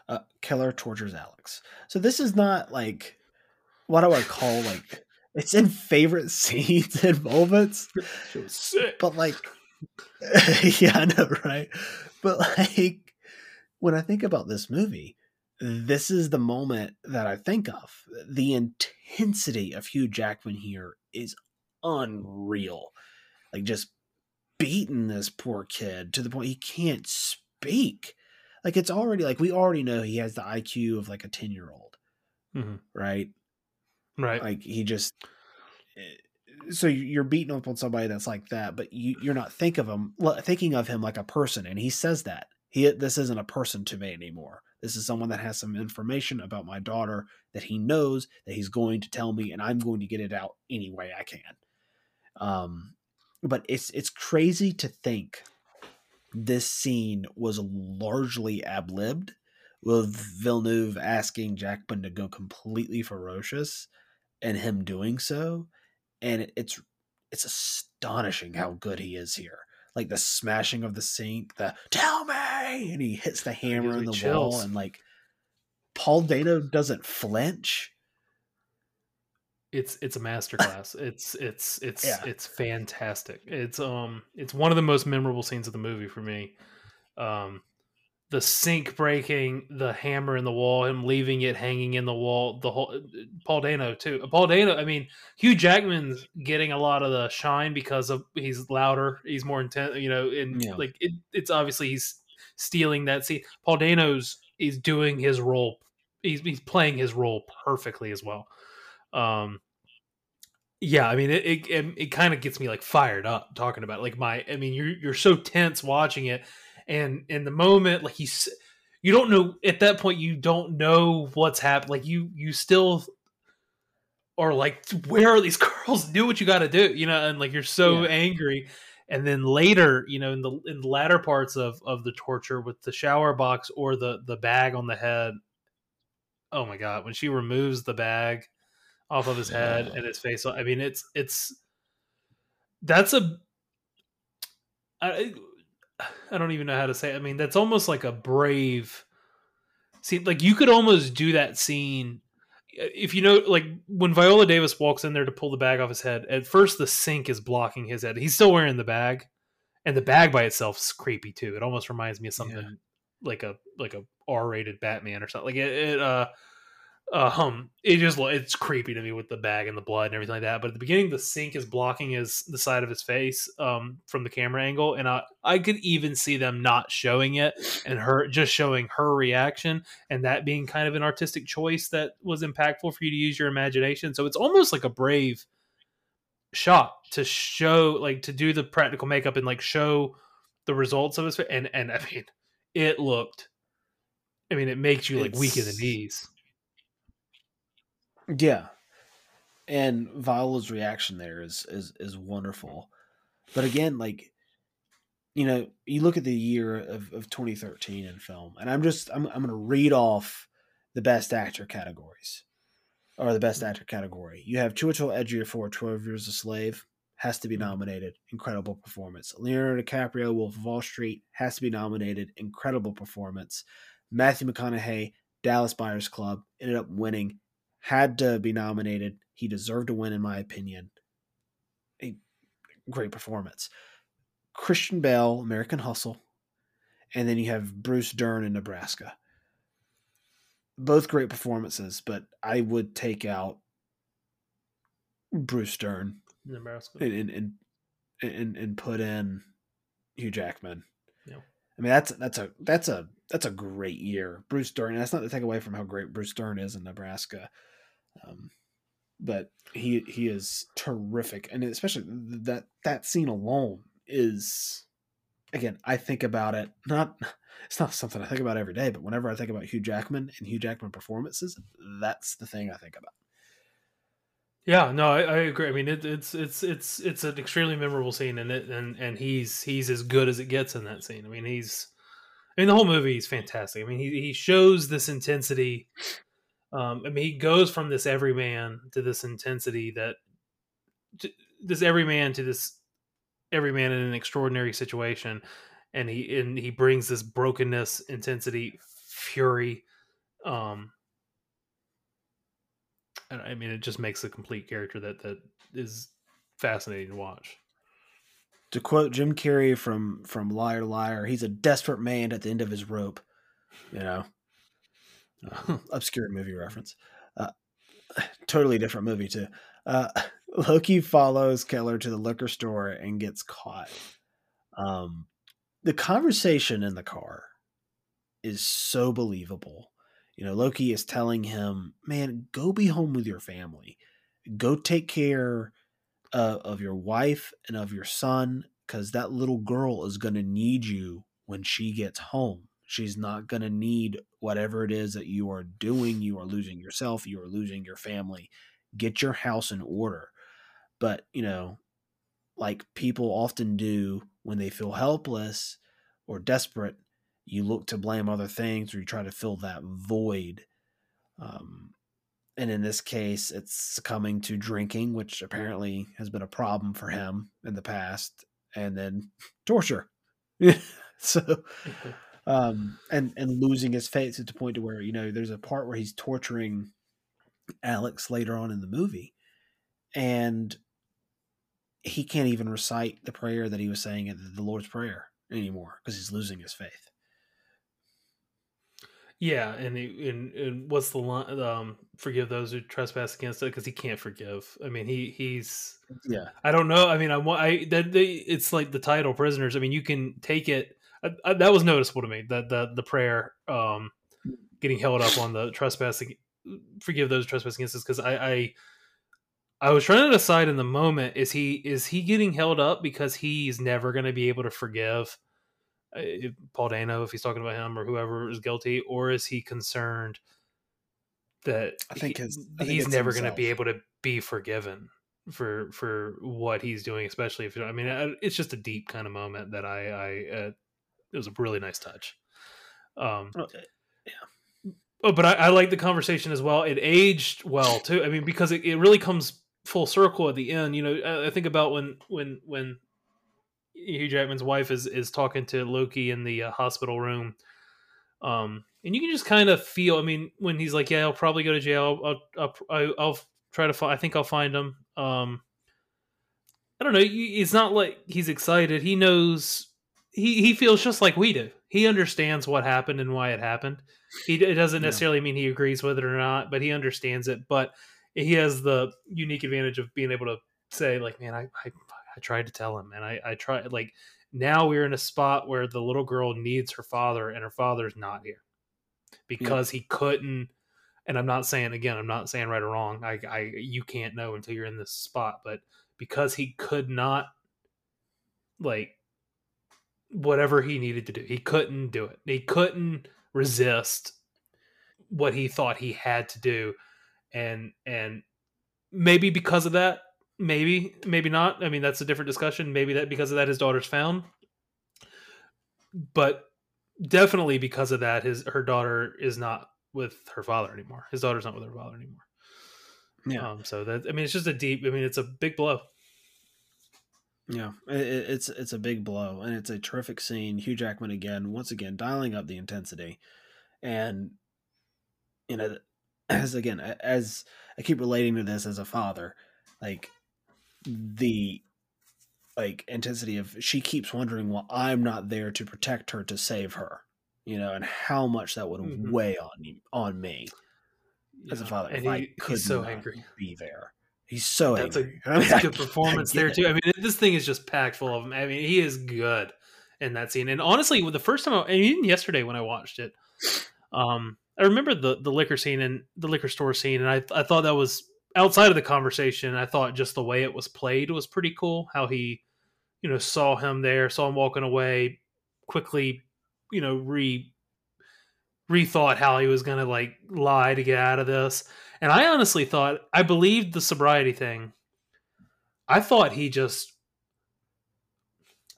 Uh, Keller tortures Alex. So this is not like what do I call like it's in favorite (laughs) scenes and moments. (laughs) But like (laughs) yeah, I know, right? But like when I think about this movie, this is the moment that I think of. The intensity of Hugh Jackman here is unreal. Like just beating this poor kid to the point he can't speak. Like it's already like we already know he has the IQ of like a 10 year old. Mm-hmm. Right. Right. Like he just eh, so you're beating up on somebody that's like that, but you, you're not think of him thinking of him like a person, and he says that he this isn't a person to me anymore. This is someone that has some information about my daughter that he knows that he's going to tell me, and I'm going to get it out any way I can. Um, but it's it's crazy to think this scene was largely ab libbed, with Villeneuve asking Jackman to go completely ferocious, and him doing so, and it's it's astonishing how good he is here like the smashing of the sink, the tell me, and he hits the hammer in the chills. wall, and like Paul Dano doesn't flinch. It's it's a masterclass. (laughs) it's it's it's yeah. it's fantastic. It's um it's one of the most memorable scenes of the movie for me. Um, the sink breaking, the hammer in the wall, him leaving it hanging in the wall, the whole Paul Dano too. Paul Dano, I mean, Hugh Jackman's getting a lot of the shine because of he's louder, he's more intense, you know, and yeah. like it, it's obviously he's stealing that scene. Paul Dano's he's doing his role, he's he's playing his role perfectly as well. Um, yeah, I mean, it it, it, it kind of gets me like fired up talking about it. like my, I mean, you're you're so tense watching it and in the moment like he's you don't know at that point you don't know what's happened like you you still are like where are these (laughs) girls do what you got to do you know and like you're so yeah. angry and then later you know in the in the latter parts of of the torture with the shower box or the the bag on the head oh my god when she removes the bag off of his head and his face i mean it's it's that's a I, I don't even know how to say. It. I mean, that's almost like a brave. See, like you could almost do that scene if you know, like when Viola Davis walks in there to pull the bag off his head. At first, the sink is blocking his head. He's still wearing the bag, and the bag by itself is creepy too. It almost reminds me of something yeah. like a like a R-rated Batman or something. Like it, it uh, um, it just it's creepy to me with the bag and the blood and everything like that. But at the beginning, the sink is blocking his the side of his face um, from the camera angle, and I I could even see them not showing it and her just showing her reaction, and that being kind of an artistic choice that was impactful for you to use your imagination. So it's almost like a brave shot to show like to do the practical makeup and like show the results of his and and I mean it looked. I mean, it makes you like it's... weak in the knees yeah. And Viola's reaction there is is is wonderful. But again, like you know, you look at the year of, of 2013 in film, and I'm just I'm I'm gonna read off the best actor categories. Or the best actor category. You have Chiwetel Ejiofor 12 Years a Slave, has to be mm-hmm. nominated. Incredible performance. Leonardo DiCaprio, Wolf of Wall Street, has to be nominated. Incredible performance. Matthew McConaughey, Dallas Buyers Club, ended up winning had to be nominated. He deserved to win, in my opinion. A great performance. Christian Bale, American Hustle, and then you have Bruce Dern in Nebraska. Both great performances, but I would take out Bruce Dern Nebraska and and and, and put in Hugh Jackman. Yeah. I mean that's that's a that's a that's a great year. Bruce Dern. That's not to take away from how great Bruce Dern is in Nebraska, um, but he he is terrific, and especially that that scene alone is. Again, I think about it. Not (laughs) it's not something I think about every day, but whenever I think about Hugh Jackman and Hugh Jackman performances, that's the thing I think about. Yeah, no, I, I agree. I mean, it, it's it's it's it's an extremely memorable scene, and it and and he's he's as good as it gets in that scene. I mean, he's I mean, the whole movie is fantastic. I mean, he he shows this intensity. Um, I mean, he goes from this everyman to this intensity that to, this everyman to this everyman in an extraordinary situation, and he and he brings this brokenness, intensity, fury. Um, I mean, it just makes a complete character that that is fascinating to watch. To quote Jim Carrey from from Liar Liar, he's a desperate man at the end of his rope. You know, (laughs) obscure movie reference. Uh, (sighs) totally different movie too. Uh, (laughs) Loki follows Keller to the liquor store and gets caught. Um, the conversation in the car is so believable you know, Loki is telling him, man, go be home with your family. Go take care uh, of your wife and of your son because that little girl is going to need you when she gets home. She's not going to need whatever it is that you are doing. You are losing yourself. You are losing your family. Get your house in order. But, you know, like people often do when they feel helpless or desperate, you look to blame other things or you try to fill that void. Um, and in this case, it's succumbing to drinking, which apparently has been a problem for him in the past, and then torture. (laughs) so, (laughs) um, and and losing his faith to the point to where you know there's a part where he's torturing Alex later on in the movie, and he can't even recite the prayer that he was saying at the Lord's Prayer anymore because he's losing his faith. Yeah, and and, and what's the line? Um, forgive those who trespass against it because he can't forgive. I mean, he he's yeah. I don't know. I mean, I want I that they, it's like the title prisoners. I mean, you can take it. I, I, that was noticeable to me that the the prayer um getting held up on the trespassing forgive those trespassing instances because I, I I was trying to decide in the moment is he is he getting held up because he's never going to be able to forgive uh, Paul Dano, if he's talking about him or whoever is guilty, or is he concerned that I think, his, I think he's never going to be able to be forgiven for for what he's doing, especially if I mean it's just a deep kind of moment that I I uh, it was a really nice touch. Um, oh, eh, yeah. Oh, but I, I like the conversation as well. It aged well too. I mean, because it, it really comes full circle at the end. You know, I think about when when when Hugh Jackman's wife is is talking to Loki in the uh, hospital room. Um, and you can just kind of feel. I mean, when he's like, "Yeah, I'll probably go to jail. I'll I'll, I'll try to find. I think I'll find him." Um, I don't know. It's not like he's excited. He knows. He he feels just like we do. He understands what happened and why it happened. He it doesn't necessarily yeah. mean he agrees with it or not, but he understands it. But he has the unique advantage of being able to say, like, "Man, I, I I tried to tell him, and I, I tried like now we're in a spot where the little girl needs her father, and her father's not here because yeah. he couldn't. And I'm not saying again, I'm not saying right or wrong. I, I, you can't know until you're in this spot, but because he could not, like, whatever he needed to do, he couldn't do it. He couldn't resist what he thought he had to do, and and maybe because of that, Maybe, maybe not. I mean, that's a different discussion. Maybe that because of that his daughter's found, but definitely because of that his her daughter is not with her father anymore. His daughter's not with her father anymore. Yeah. Um, so that I mean, it's just a deep. I mean, it's a big blow. Yeah, it, it's it's a big blow, and it's a terrific scene. Hugh Jackman again, once again, dialing up the intensity, and you know, (clears throat) as again as I keep relating to this as a father, like the like intensity of she keeps wondering well i'm not there to protect her to save her you know and how much that would mm-hmm. weigh on on me yeah. as a father and if he, I could so angry be there he's so that's angry a, (laughs) that's a good performance there too i mean this thing is just packed full of him i mean he is good in that scene. And honestly, the first time, I, and even yesterday when I watched it, um, I remember the the liquor scene and the liquor store scene, and I I thought that was outside of the conversation. I thought just the way it was played was pretty cool. How he, you know, saw him there, saw him walking away, quickly, you know, re rethought how he was gonna like lie to get out of this. And I honestly thought I believed the sobriety thing. I thought he just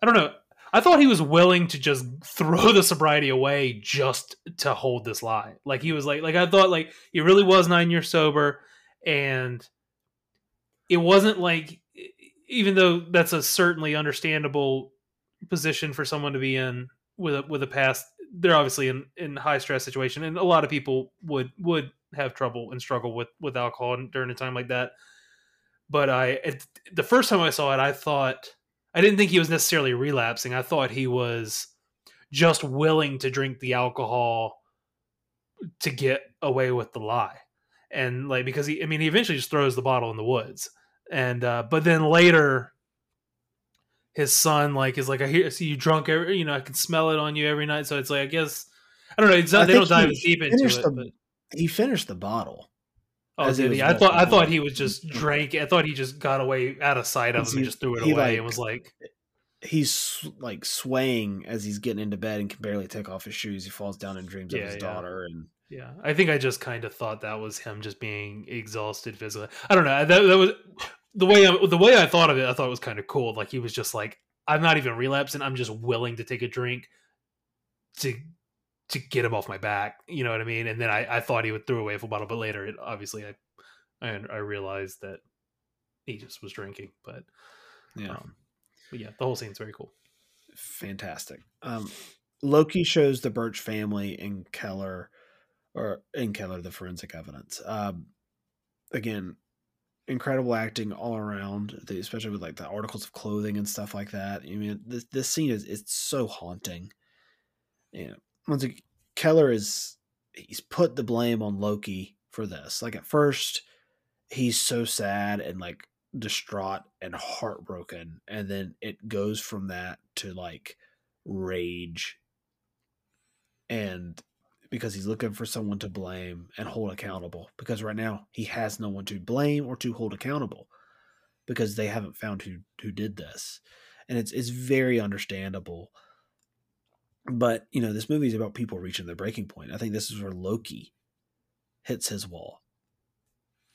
I don't know. I thought he was willing to just throw the sobriety away just to hold this lie. Like he was like like I thought like he really was 9 years sober and it wasn't like even though that's a certainly understandable position for someone to be in with a with a past they're obviously in in high stress situation and a lot of people would would have trouble and struggle with with alcohol during a time like that. But i it, the first time i saw it i thought i didn't think he was necessarily relapsing. I thought he was just willing to drink the alcohol to get away with the lie. And like because he i mean he eventually just throws the bottle in the woods. And uh but then later his son like is like I hear I see you drunk every you know I can smell it on you every night. So it's like I guess I don't know. It's not, they don't dive deep into it. The, but... He finished the bottle. Oh, did he? I thought I thought he was just drank. I thought he just got away out of sight of him and just threw it away like, and was like. He's like swaying as he's getting into bed and can barely take off his shoes. He falls down and dreams yeah, of his yeah. daughter and. Yeah, I think I just kind of thought that was him just being exhausted physically. I don't know. That, that was the way I, the way I thought of it, I thought it was kind of cool. Like he was just like, I'm not even relapsing. I'm just willing to take a drink to to get him off my back. You know what I mean? And then I, I thought he would throw away a full bottle, but later, it obviously I I, I realized that he just was drinking. But yeah, um, but yeah, the whole scene's very cool. Fantastic. Um, Loki shows the Birch family in Keller, or in Keller, the forensic evidence. Um, again, incredible acting all around, especially with like the articles of clothing and stuff like that. I mean, this this scene is it's so haunting. Know, once again, Keller is he's put the blame on Loki for this. Like at first, he's so sad and like distraught and heartbroken, and then it goes from that to like rage and because he's looking for someone to blame and hold accountable. Because right now he has no one to blame or to hold accountable because they haven't found who who did this, and it's it's very understandable. But you know, this movie is about people reaching their breaking point. I think this is where Loki hits his wall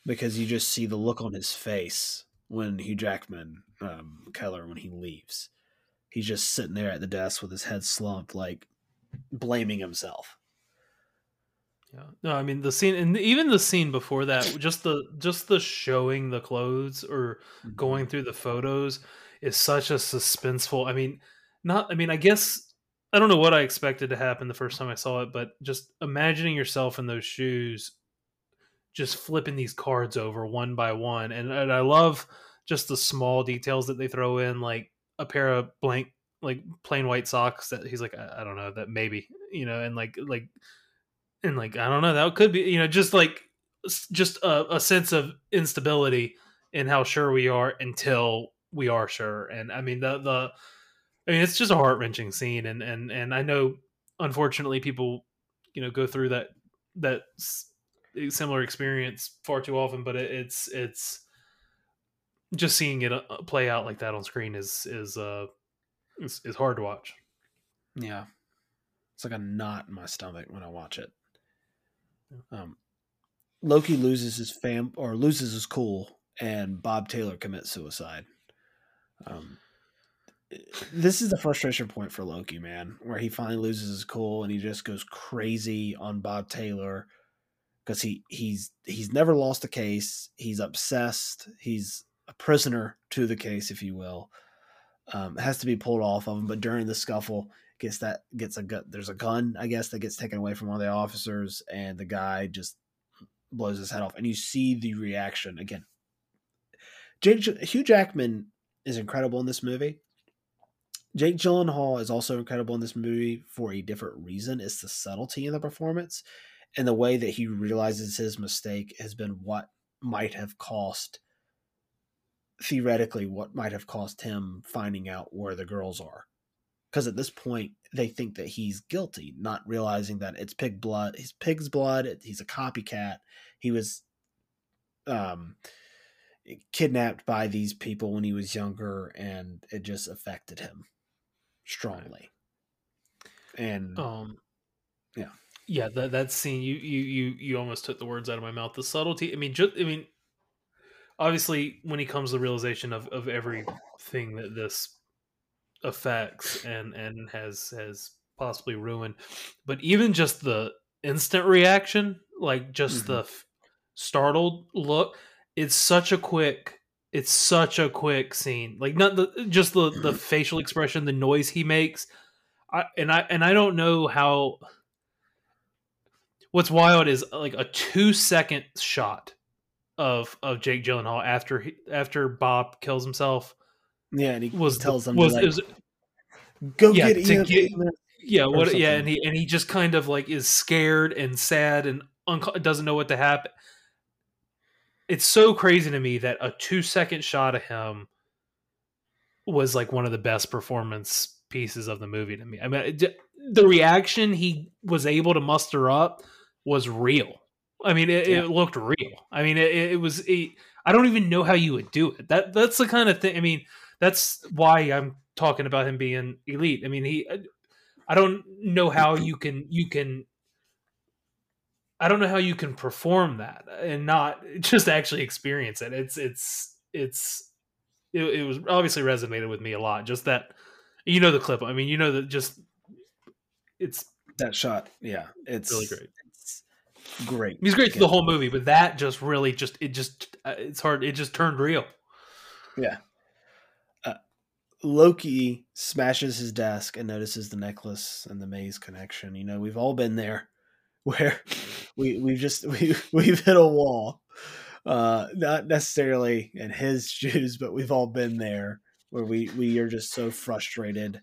because you just see the look on his face when Hugh Jackman, um, Keller, when he leaves. He's just sitting there at the desk with his head slumped, like blaming himself yeah. No, I mean the scene and even the scene before that, just the just the showing the clothes or mm-hmm. going through the photos is such a suspenseful. I mean, not I mean, I guess I don't know what I expected to happen the first time I saw it, but just imagining yourself in those shoes just flipping these cards over one by one and, and I love just the small details that they throw in like a pair of blank like plain white socks that he's like I, I don't know that maybe you know and like like and like I don't know, that could be you know just like just a, a sense of instability in how sure we are until we are sure. And I mean the the I mean it's just a heart wrenching scene, and and and I know unfortunately people you know go through that that similar experience far too often, but it, it's it's just seeing it uh, play out like that on screen is is uh is, is hard to watch. Yeah, it's like a knot in my stomach when I watch it. Um, Loki loses his fam or loses his cool, and Bob Taylor commits suicide. Um, this is the frustration point for Loki, man, where he finally loses his cool and he just goes crazy on Bob Taylor because he he's he's never lost a case. He's obsessed. He's a prisoner to the case, if you will. Um, has to be pulled off of him, but during the scuffle, gets that gets a gun. There's a gun, I guess, that gets taken away from one of the officers, and the guy just blows his head off, and you see the reaction again. Jake, Hugh Jackman is incredible in this movie. Jake Gyllenhaal is also incredible in this movie for a different reason. It's the subtlety in the performance and the way that he realizes his mistake has been what might have cost theoretically what might have cost him finding out where the girls are because at this point they think that he's guilty, not realizing that it's pig blood. He's pig's blood. He's a copycat. He was um, kidnapped by these people when he was younger, and it just affected him strongly. And Um, Yeah. yeah. That that scene, you you you you almost took the words out of my mouth. The subtlety. I mean, just I mean, obviously, when he comes to the realization of of everything that this affects and and has has possibly ruined, but even just the instant reaction, like just Mhm. the f- startled look, it's such a quick. It's such a quick scene. Like not the just the the facial expression, the noise he makes. I and I and I don't know how. What's wild is like a two second shot of of Jake Gyllenhaal after he, after Bob kills himself yeah, and he was tells them was, to, like, was go yeah, get to get- Ian." yeah what yeah and he and he just kind of like is scared and sad and unco- doesn't know what to happen. It's so crazy to me that a two second shot of him was like one of the best performance pieces of the movie to me. I mean, it, the reaction he was able to muster up was real. I mean, it, Yeah. it looked real. I mean, it, it was. I don't even know how you would do it. That that's the kind of thing. I mean, that's why I'm talking about him being elite. I mean, he. I don't know how you can you can. I don't know how you can perform that and not (laughs) just actually experience it. It's it's it's it, it was obviously resonated with me a lot. Just that you know the clip. I mean, you know that just it's that shot. Yeah, it's really great. It's great. He's great through the whole movie, but that just really just it just uh, it's hard. It just turned real. Yeah. Loki smashes his desk and notices the necklace and the maze connection. You know, we've all been there (laughs) where we we've just (laughs) we we've hit a wall. Uh not necessarily in his (laughs) shoes, but we've all been there where we we are just so frustrated.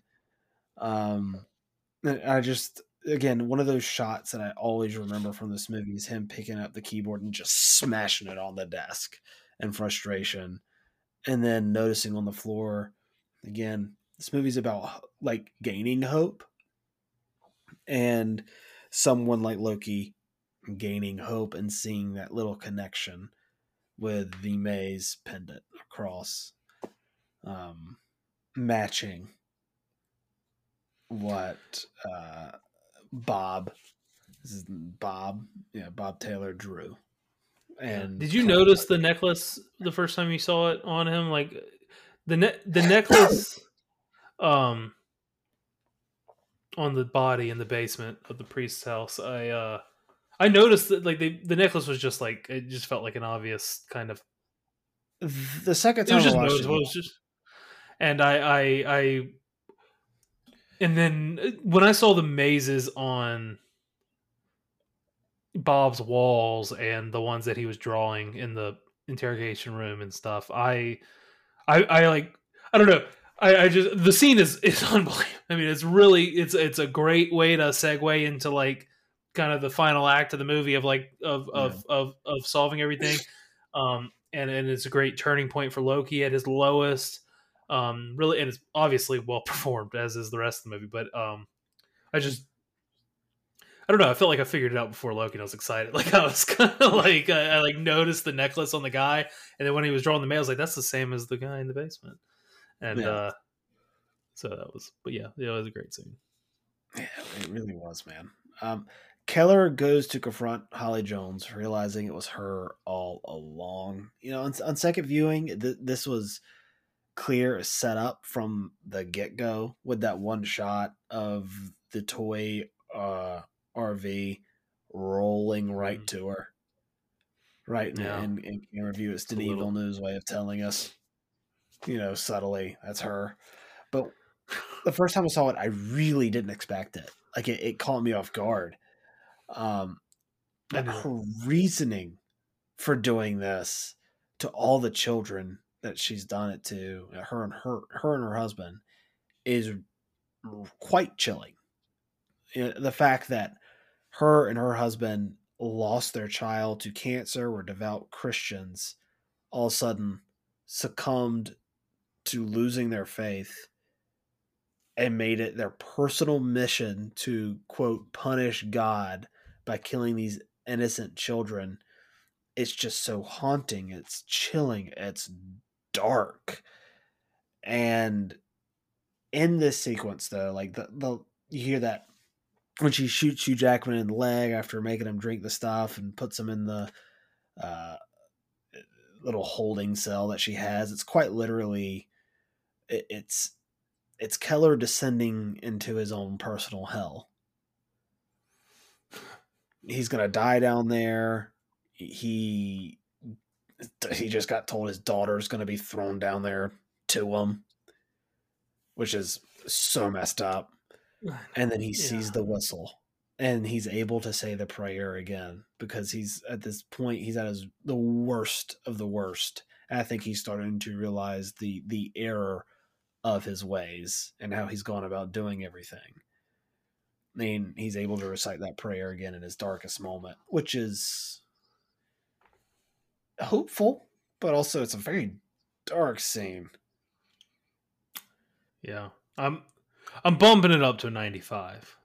Um I just again one of those shots that I always remember from this movie is him picking up the keyboard and just smashing it on the desk in frustration and then noticing on the floor again this movie's about like gaining hope and someone like loki gaining hope and seeing that little connection with the maze pendant across um matching what uh bob this is bob yeah bob taylor drew and Did you notice the necklace the first time you saw it on him? Like the ne- the necklace, (coughs) um, on the body in the basement of the priest's house. I uh, I noticed that like they, the necklace was just like it just felt like an obvious kind of the second it time was just I watched noticeable. It it, was just, and I, I, I, and then uh, when I saw the mazes on Bob's walls and the ones that he was drawing in the interrogation room and stuff, I, I, I like, I don't know. I, I just the scene is is (laughs) unbelievable. I mean, it's really it's it's a great way to segue into like kind of the final act of the movie of like of of of, of solving everything. Um, and and it's a great turning point for Loki at his lowest. Um, really, and it's obviously well (laughs) performed as is the rest of the movie. But um, I just I don't know. I felt like I figured it out before Loki. and I was excited. (laughs) Like I was kind of (laughs) like I, I like noticed the necklace on the guy, and then when he was drawing the mail, I was like, "That's the same as the guy in the basement." And Yeah. uh, so that was, but yeah, it was a great scene. Yeah, it really was, man. Um, Keller goes to confront Holly Jones, realizing it was her all along. You know, on, on second viewing, th- this was clear set up from the get go with that one shot of the toy uh, RV rolling right Mhm. to her. Right Yeah. in, in, camera view, it's a Denis little- Villeneuve's way of telling us, you know, subtly that's her. But the first time I saw it, I really didn't expect it. Like it, it caught me off guard. Um, and her reasoning for doing this to all the children that she's done it to, her and her, her and her husband, is quite chilling. The fact that her and her husband lost their child to cancer, were devout Christians, all of a sudden succumbed to losing their faith and made it their personal mission to quote punish God by killing these innocent children. It's just so haunting. It's chilling. It's dark. And in this sequence, though, like the, the you hear that when she shoots Hugh Jackman in the leg after making him drink the stuff and puts him in the uh, little holding cell that she has. It's quite literally, it, it's it's Keller descending into his own personal hell. He's gonna die down there. He he just got told his daughter's gonna be thrown down there to him, which is so messed up. And then he yeah. sees the whistle and he's able to say the prayer again because he's at this point he's at his the worst of the worst. And i think he's starting to realize the the error of his ways and how he's gone about doing everything. I mean he's able to recite that prayer again in his darkest moment which is hopeful but also it's a very dark scene. Yeah. I'm i'm bumping it up to a 95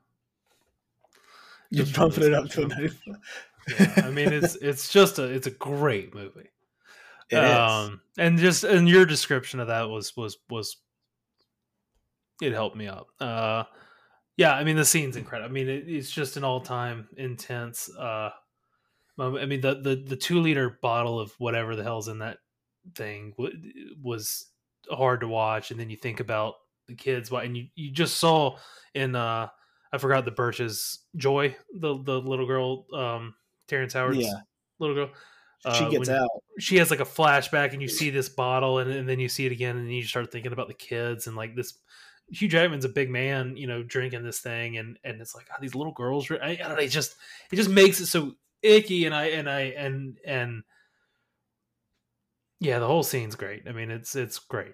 you're bumping it up to a 95. yeah, I mean it's it's just a it's a great movie. (laughs) It um, is. and just and your description of that was was was it helped me up. Uh, yeah, I mean the scene's incredible. I mean it, it's just an all time intense. Uh, I mean the the the two liter bottle of whatever the hell's in that thing was hard to watch, and then you think about the kids, why and you you just saw in uh I forgot the Birch's Joy, the the little girl, um, Terrence Howard's yeah. little girl. Uh, she gets out. She has like a flashback, and you see this bottle, and, and then you see it again, and you start thinking about the kids and like this. Hugh Jackman's a big man, you know, drinking this thing, and and it's like oh, these little girls. I, I don't know, it just it just makes it so icky, and I and I and and yeah, the whole scene's great. I mean, it's it's great.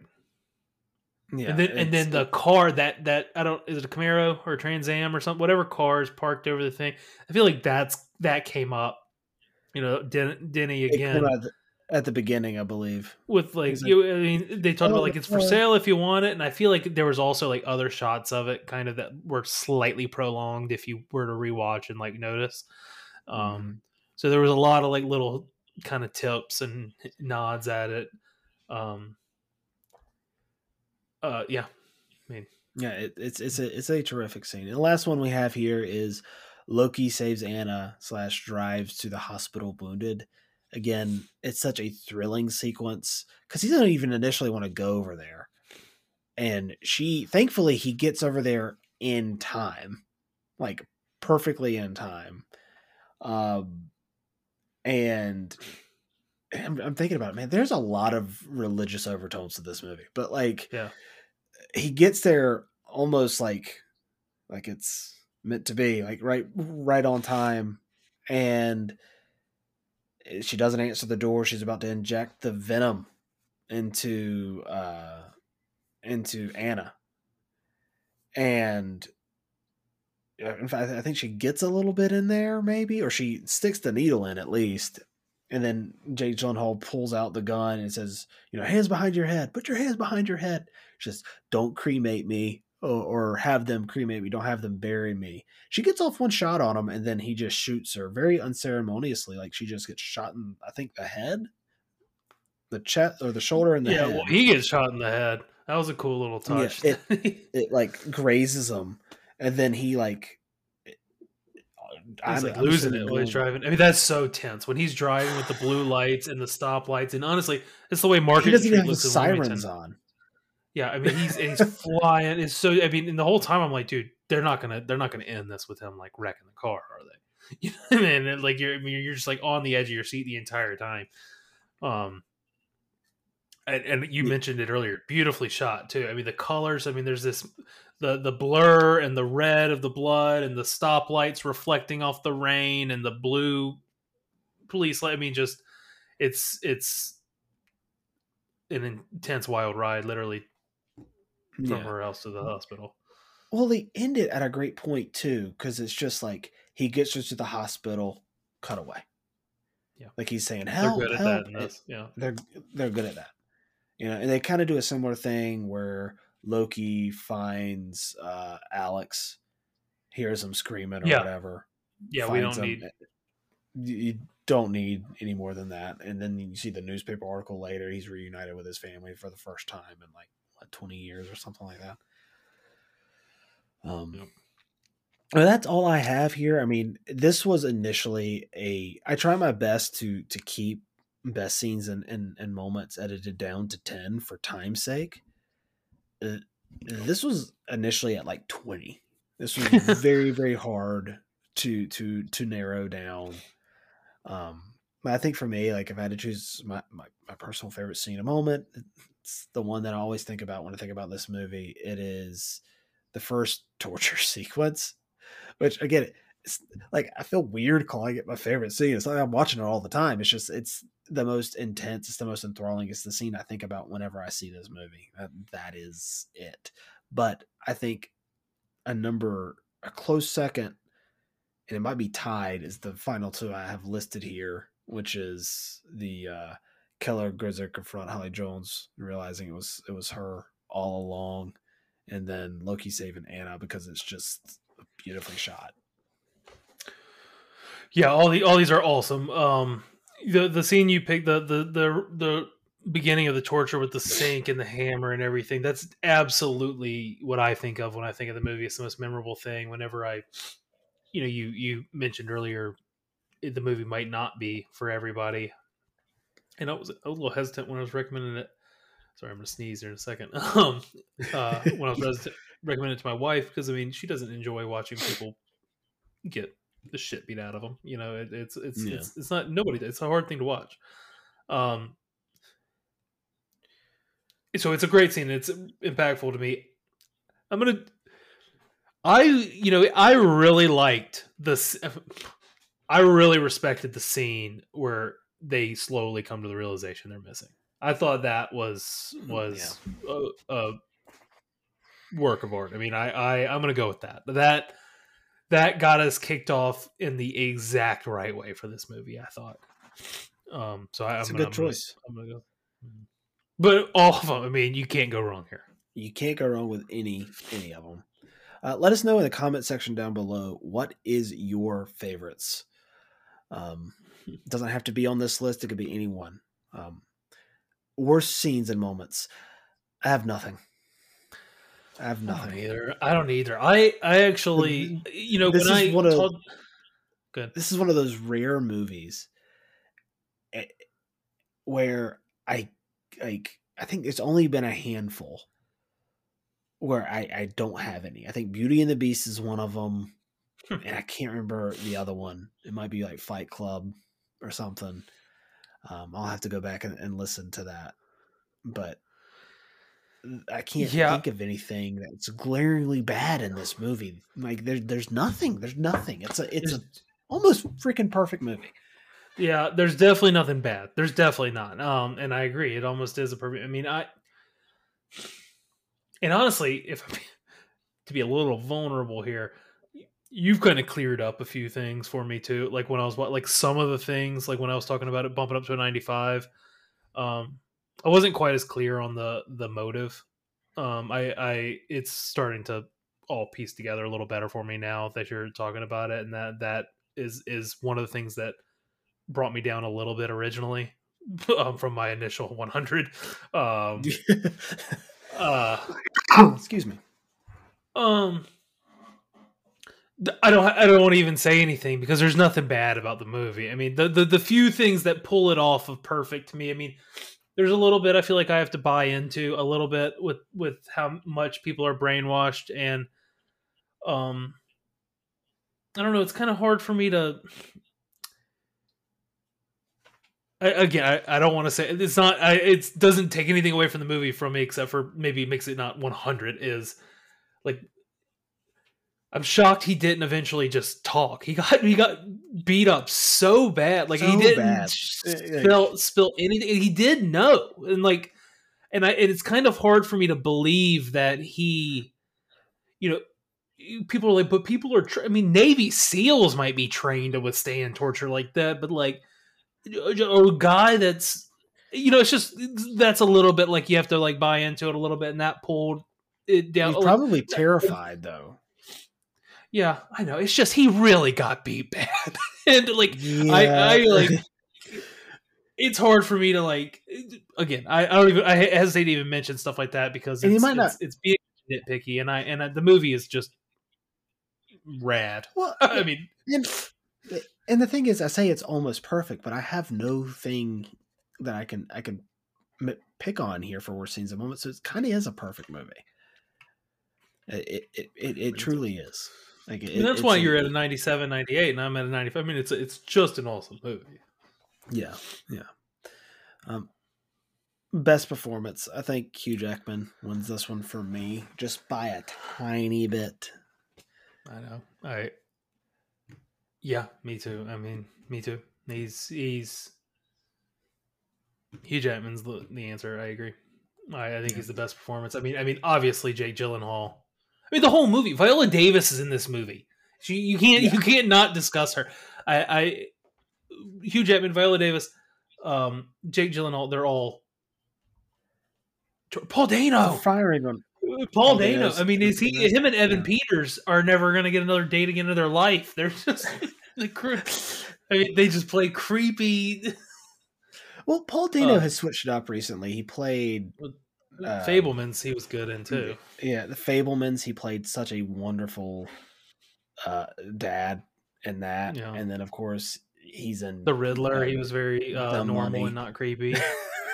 Yeah, and then and then the car that that I don't is it a Camaro or a Trans Am or something whatever car is parked over the thing. I feel like that's that came up. You know, Den- Denny again at the, beginning, I believe. With like, you, I mean, they talked oh, about like it's for sale if you want it, and I feel like there was also like other shots of it, kind of that were slightly prolonged if you were to rewatch and like notice. Um, mm-hmm. so there was a lot of like little kind of tips and nods at it. Um, uh, yeah, I mean, yeah, it, it's it's a it's a terrific scene. And the last one we have here is Loki saves Anna slash drives to the hospital wounded. Again, it's such a thrilling sequence because he doesn't even initially want to go over there, and she thankfully he gets over there in time, like perfectly in time. Um, and I'm, I'm, thinking about it, man. There's a lot of religious overtones to this movie, but like, yeah, he gets there almost like like it's meant to be like right right on time and she doesn't answer the door she's about to inject the venom into uh into anna and in fact i think she gets a little bit in there maybe or she sticks the needle in at least and then Jake Gyllenhaal pulls out the gun and says, "You know, hands behind your head. Put your hands behind your head. Just don't cremate me, or, or, have them cremate me. Don't have them bury me." She gets off one shot on him, and then he just shoots her very unceremoniously, like she just gets shot in, I think, the head, the chest, or the shoulder, and the yeah. Head. Well, he gets shot in the head. That was a cool little touch. Yeah, it, (laughs) it like grazes him, and then he like He's like I'm losing it while he's driving. I mean, that's so tense when he's driving with the blue lights and the stop lights. And honestly, it's the way Market he doesn't Street even have the sirens on. Yeah, I mean, he's he's flying. It's so. I mean, and the whole time I'm like, dude, they're not gonna they're not gonna end this with him like wrecking the car, are they? (laughs) You know what I mean? like you're I mean, you're just like on the edge of your seat the entire time. Um, and, and you mentioned it earlier, beautifully shot too. I mean, the colors. I mean, there's this the the blur and the red of the blood and the stoplights reflecting off the rain and the blue police light. I mean, just it's it's an intense wild ride, literally from yeah. house to the hospital. Well, they end it at a great point too, because it's just like he gets her to the hospital, cut away. Yeah, like he's saying, "Help!" They're good help. at that. Yeah, they're they're good at that. You know, and they kind of do a similar thing where Loki finds uh, Alex, hears him screaming or Yeah. whatever. Yeah, we don't him. need. You don't need any more than that. And then you see the newspaper article later. He's reunited with his family for the first time and like what twenty years or something like that. Um, Yep. well, that's all I have here. I mean, this was initially a. I try my best to to keep best scenes and and, and moments edited down to ten for time's sake. Uh, this was initially at like twenty. This was (laughs) very very hard to to to narrow down. Um, I think for me, like if I had to choose my, my, my personal favorite scene a moment, it's the one that I always think about when I think about this movie. It is the first (laughs) torture sequence, which again, it's like I feel weird calling it my favorite scene. It's like I'm watching it all the time. It's just it's the most intense. It's the most enthralling. It's the scene I think about whenever I see this movie. That, that is it. But I think a number a close second, and it might be tied, is the final two I have listed here, which is the uh, Keller Grizzer confront Holly Jones, realizing it was it was her all along, and then Loki saving Anna because it's just beautifully shot. Yeah, all the all these are awesome. Um, the the scene you picked, the the the the beginning of the torture with the sink and the hammer and everything. That's absolutely what I think of when I think of the movie. It's the most memorable thing. Whenever I, you know, you you mentioned earlier, the movie might not be for everybody, and I was a little hesitant when I was recommending it. Sorry, I'm gonna sneeze here in a second. (laughs) Um, uh, when I was recommending it to my wife because I mean she doesn't enjoy watching people get the shit beat out of them. You know, it, it's it's Yeah. it's it's not nobody. It's a hard thing to watch. Um, so it's a great scene. It's impactful to me. I'm gonna. I you know I really liked this. I really respected the scene where they slowly come to the realization they're missing. I thought that was was a, a work of art. I mean, I, I I'm gonna go with that. That that got us kicked off in the exact right way for this movie. I thought. Um, so I, It's I'm a gonna, good I'm gonna- choice. I'm gonna go. But all of them, I mean, you can't go wrong here. You can't go wrong with any any of them. Uh, let us know in the comment section down below what is your favorites. Um, it (laughs) doesn't have to be on this list; it could be any one. Um, worst scenes and moments. I have nothing. I have I nothing. either. I don't either. I I actually, you know, This when is I one of- talk- good. This is one of those rare movies eh, where I like. I think it's only been a handful where I I don't have any. I think Beauty and the Beast is one of them. and I can't remember the other one. It might be like Fight Club or something. Um, I'll have to go back and, and listen to that. But I can't Yeah. think of anything that's glaringly bad in this movie. Like there, there's nothing. There's nothing. It's a it's a almost freaking perfect movie. Yeah, there's definitely nothing bad. There's definitely not. Um, and I agree. It almost is a perfect. I mean, I and honestly, if (laughs) to be a little vulnerable here, you've kind of cleared up a few things for me too. Like when I was like some of the things, like when I was talking about it bumping up to a 95. Um, I wasn't quite as clear on the the motive. Um, I I it's starting to all piece together a little better for me now that you're talking about it, and that that is is one of the things that brought me down a little bit originally (laughs) um, from my initial 100 um (laughs) uh Excuse me. um I don't I don't want to even say anything because there's nothing bad about the movie. I mean, the, the the few things that pull it off of perfect to me, I mean, there's a little bit I feel like I have to buy into a little bit with with how much people are brainwashed and um I don't know, it's kind of hard for me to I, again, I, I don't want to say it's not. I, it doesn't take anything away from the movie from me, except for maybe makes it not 100. Is like I'm shocked he didn't eventually just talk. He got he got beat up so bad. Like he didn't spill spill anything. He did know, and like, and I and it's kind of hard for me to believe that he, you know. People are like, but people are. Tra- I mean, Navy SEALs might be trained to withstand torture like that, but like, a guy that's, you know, it's just that's a little bit like you have to like buy into it a little bit, and that pulled it down. He's probably terrified though. Yeah, I know. It's just he really got beat (laughs) bad, and like Yeah. I, I like. It's hard for me to like. Again, I, I don't even. I hesitate to even mention stuff like that because And it's, might not- it's, it's being nitpicky, and I and I, the movie is just rad. well, (laughs) I mean, and, and the thing is, I say it's almost perfect, but I have no thing that I can I can pick on here for worst scenes and moments. So it kind of is a perfect movie. It it it, it, it truly is. Like it, that's why you're at a 97, 98, and I'm at a 95. I mean, it's it's just an awesome movie. Yeah, yeah. Um, best performance. I think Hugh Jackman wins this one for me, just by a tiny bit. I know. I yeah, me too. I mean, me too. He's he's Hugh Jackman's the, the answer. I agree. I, I think he's the best performance. I mean, I mean, obviously Jake Gyllenhaal. I mean, the whole movie. Viola Davis is in this movie. She, you can't Yeah. you can't not discuss her. I, I Hugh Jackman, Viola Davis, um, Jake Gyllenhaal. They're all Paul Dano. Firing on Paul Dano. I mean, is he him and Evan yeah. Peters are never going to get another date again in their life? They're (laughs) just the cre- I mean, they just play creepy. Well, Paul Dano Uh, has switched it up recently. He played Uh, Fabelmans, he was good in too. yeah, the Fabelmans. He played such a wonderful uh dad in that. Yeah. And then of course he's in The Riddler, he was very uh, normal Money. and not creepy.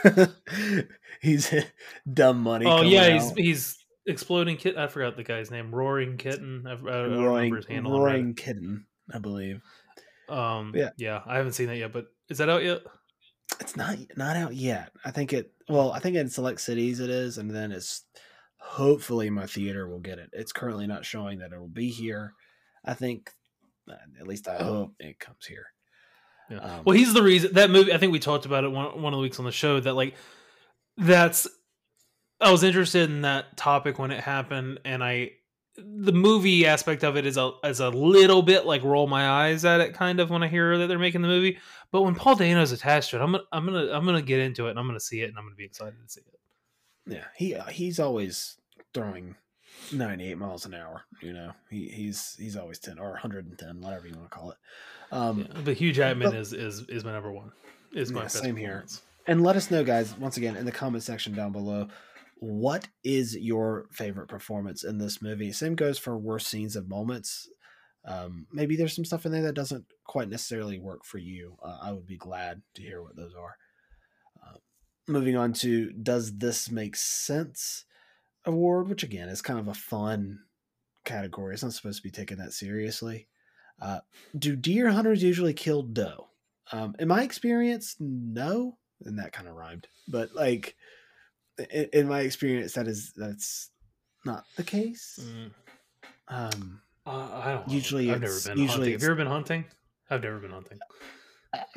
(laughs) he's (laughs) dumb money. oh yeah, he's out. he's exploding kitten. I forgot the guy's name. Roaring kitten. I, I don't roaring, remember his handle. roaring kitten, I believe. Um, Yeah. yeah, I haven't seen that yet. But is that out yet? It's not not out yet. I think it. Well, I think in select cities it is, and then it's hopefully my theater will get it. It's currently not showing that it will be here. I think, uh, at least I hope it comes here. Yeah. Um, well, he's the reason that movie. I think we talked about it one one of the weeks on the show that like that's. I was interested in that topic when it happened, and I the movie aspect of it is a is a little bit like roll my eyes at it kind of when I hear that they're making the movie. But when Paul Dano's attached to it, I'm gonna I'm gonna I'm gonna get into it and I'm gonna see it and I'm gonna be excited to see it. Yeah, he uh, he's always throwing ninety eight miles an hour. You know, he he's he's always ten or one hundred and ten, whatever you want to call it. Um, Yeah. But Hugh Jackman but- is is is my number one. Is my Yeah, best same here. And let us know, guys, once again in the comment section down below, what is your favorite performance in this movie? Same goes for worst scenes and moments. Um, maybe there's some stuff in there that doesn't quite necessarily work for you. Uh, I would be glad to hear what those are. Uh, moving on to Does This Make Sense award, which again is kind of a fun category. It's not supposed to be taken that seriously. Uh, do deer hunters usually kill doe? Um, in my experience, no, and that kind of rhymed. But like, in, in my experience, that is that's not the case. Mm. Um, Uh, I don't. know. Usually I've never been usually hunting. Have you ever been hunting? I've never been hunting.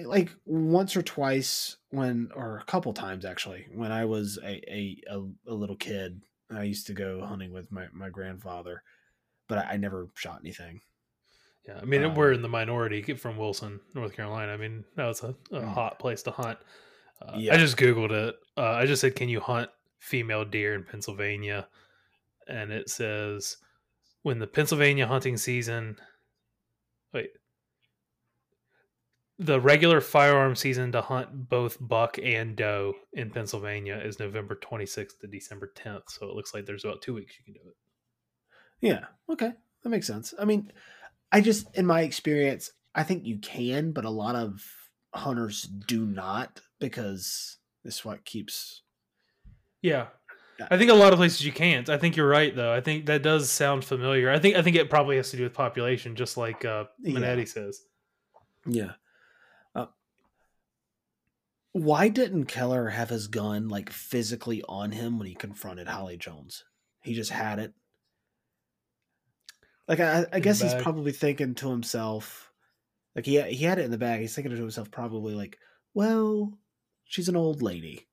Like once or twice when, or a couple times actually, when I was a a, a, a little kid, I used to go hunting with my my grandfather, but I, I never shot anything. Yeah, I mean Um, we're in the minority from Wilson, North Carolina. I mean that was a, a Mm. hot place to hunt. Uh, Yeah. I just googled it. Uh, I just said, "Can you hunt female deer in Pennsylvania?" And it says, "When the Pennsylvania hunting season, wait, the regular firearm season to hunt both buck and doe in Pennsylvania is November 26th to December 10th. So it looks like there's about two weeks you can do it." Yeah. Okay. That makes sense. I mean, I just, in my experience, I think you can, but a lot of hunters do not because it's what keeps. Yeah. Yeah. I think a lot of places you can't. I think you're right though. I think that does sound familiar. I think I think it probably has to do with population, just like uh Yeah. Minetti says. Yeah. Uh, why didn't Keller have his gun like physically on him when he confronted Holly Jones? He just had it. Like I, I guess he's probably thinking to himself, like he he had it in the bag. He's thinking to himself, probably like, well, she's an old lady.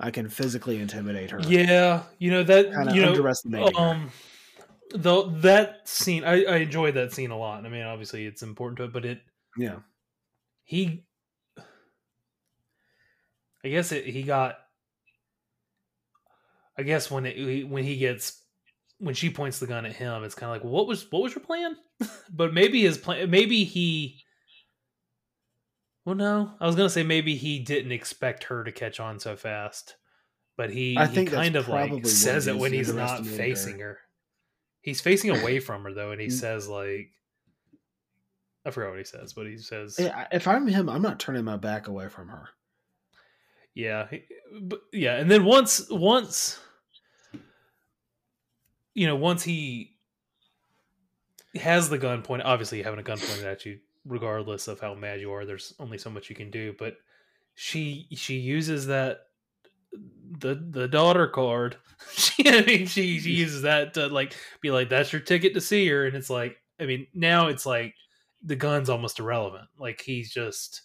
I can physically intimidate her. Yeah, you know that kind of you know underestimating her. um though that scene I, I enjoyed that scene a lot. I mean obviously it's important to it, but it Yeah, he I guess it, he got I guess when it when he gets when she points the gun at him, it's kind of like, what was what was your plan? (laughs) but maybe his plan, maybe he. Well, no, I was gonna say maybe he didn't expect her to catch on so fast, but he, I think he kind of like says it when he's not facing her. He's facing away (clears throat) from her though, and he Mm. says like, I forgot what he says, but he says, Yeah, If I'm him, I'm not turning my back away from her. Yeah, but yeah, and then once once you know, once he has the gun pointed, obviously having a gun pointed at you, regardless of how mad you are, there's only so much you can do. But she she uses that the the daughter card. (laughs) She I mean she she (laughs) uses that to like be like that's your ticket to see her, and it's like I mean now it's like the gun's almost irrelevant. Like he's just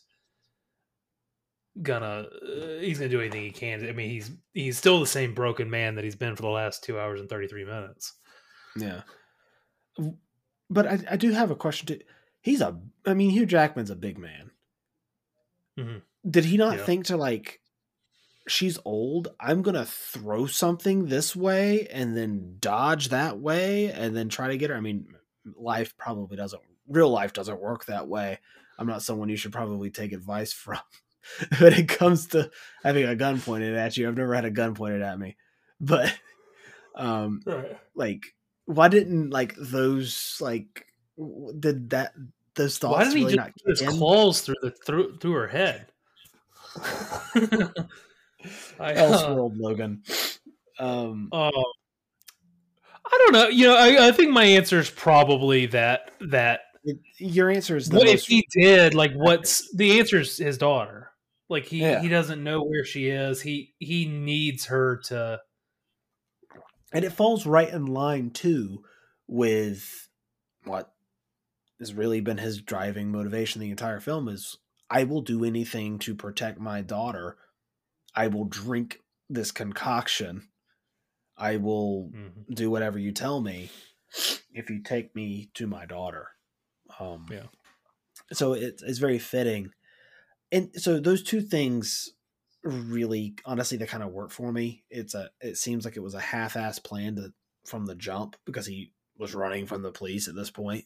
gonna uh, he's gonna do anything he can. I mean he's he's still the same broken man that he's been for the last two hours and thirty three minutes. Yeah. But I, I do have a question too. He's a, I mean, Hugh Jackman's a big man. Mhm. Did he not Yeah. think to like, she's old. I'm gonna throw something this way and then dodge that way and then try to get her. I mean, life probably doesn't. Real life doesn't work that way. I'm not someone you should probably take advice (laughs) from. when it comes to having a gun pointed at you, I've never had a gun pointed at me, but um, Right. like why didn't like those like did that those thoughts Why didn't he really just not put his in? claws through the through through her head? (laughs) I, uh, Elseworld Logan. Um, Um, I don't know. You know, I, I think my answer is probably that that it- your answer is what if he did like what's the answer is his daughter. Like he Yeah. he doesn't know where she is. He he needs her to. and it falls right in line too with what has really been his driving motivation the entire film is I will do anything to protect my daughter. I will drink this concoction. I will Mhm. do whatever you tell me if you take me to my daughter. Um, Yeah. So it's it's very fitting, and so those two things really, honestly, they kind of work for me. It's a it seems like it was a half-ass plan to, from the jump because he was running from the police at this point.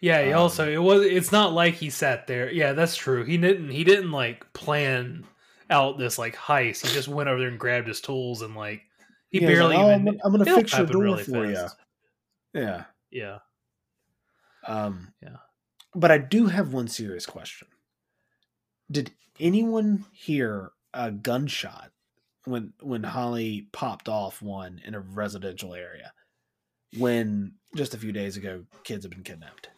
Yeah. He Um, also, it was. It's not like he sat there. Yeah, that's true. He didn't. He didn't like plan out this like heist. He just went over there and grabbed his tools and like he Yeah, barely like, "Oh, even. I'm, gonna fix your door really for fast. you. Yeah. Yeah. Um, Yeah. But I do have one serious question. Did anyone hear a gunshot when when Holly popped off one in a residential area? When just a few days ago, kids have been kidnapped.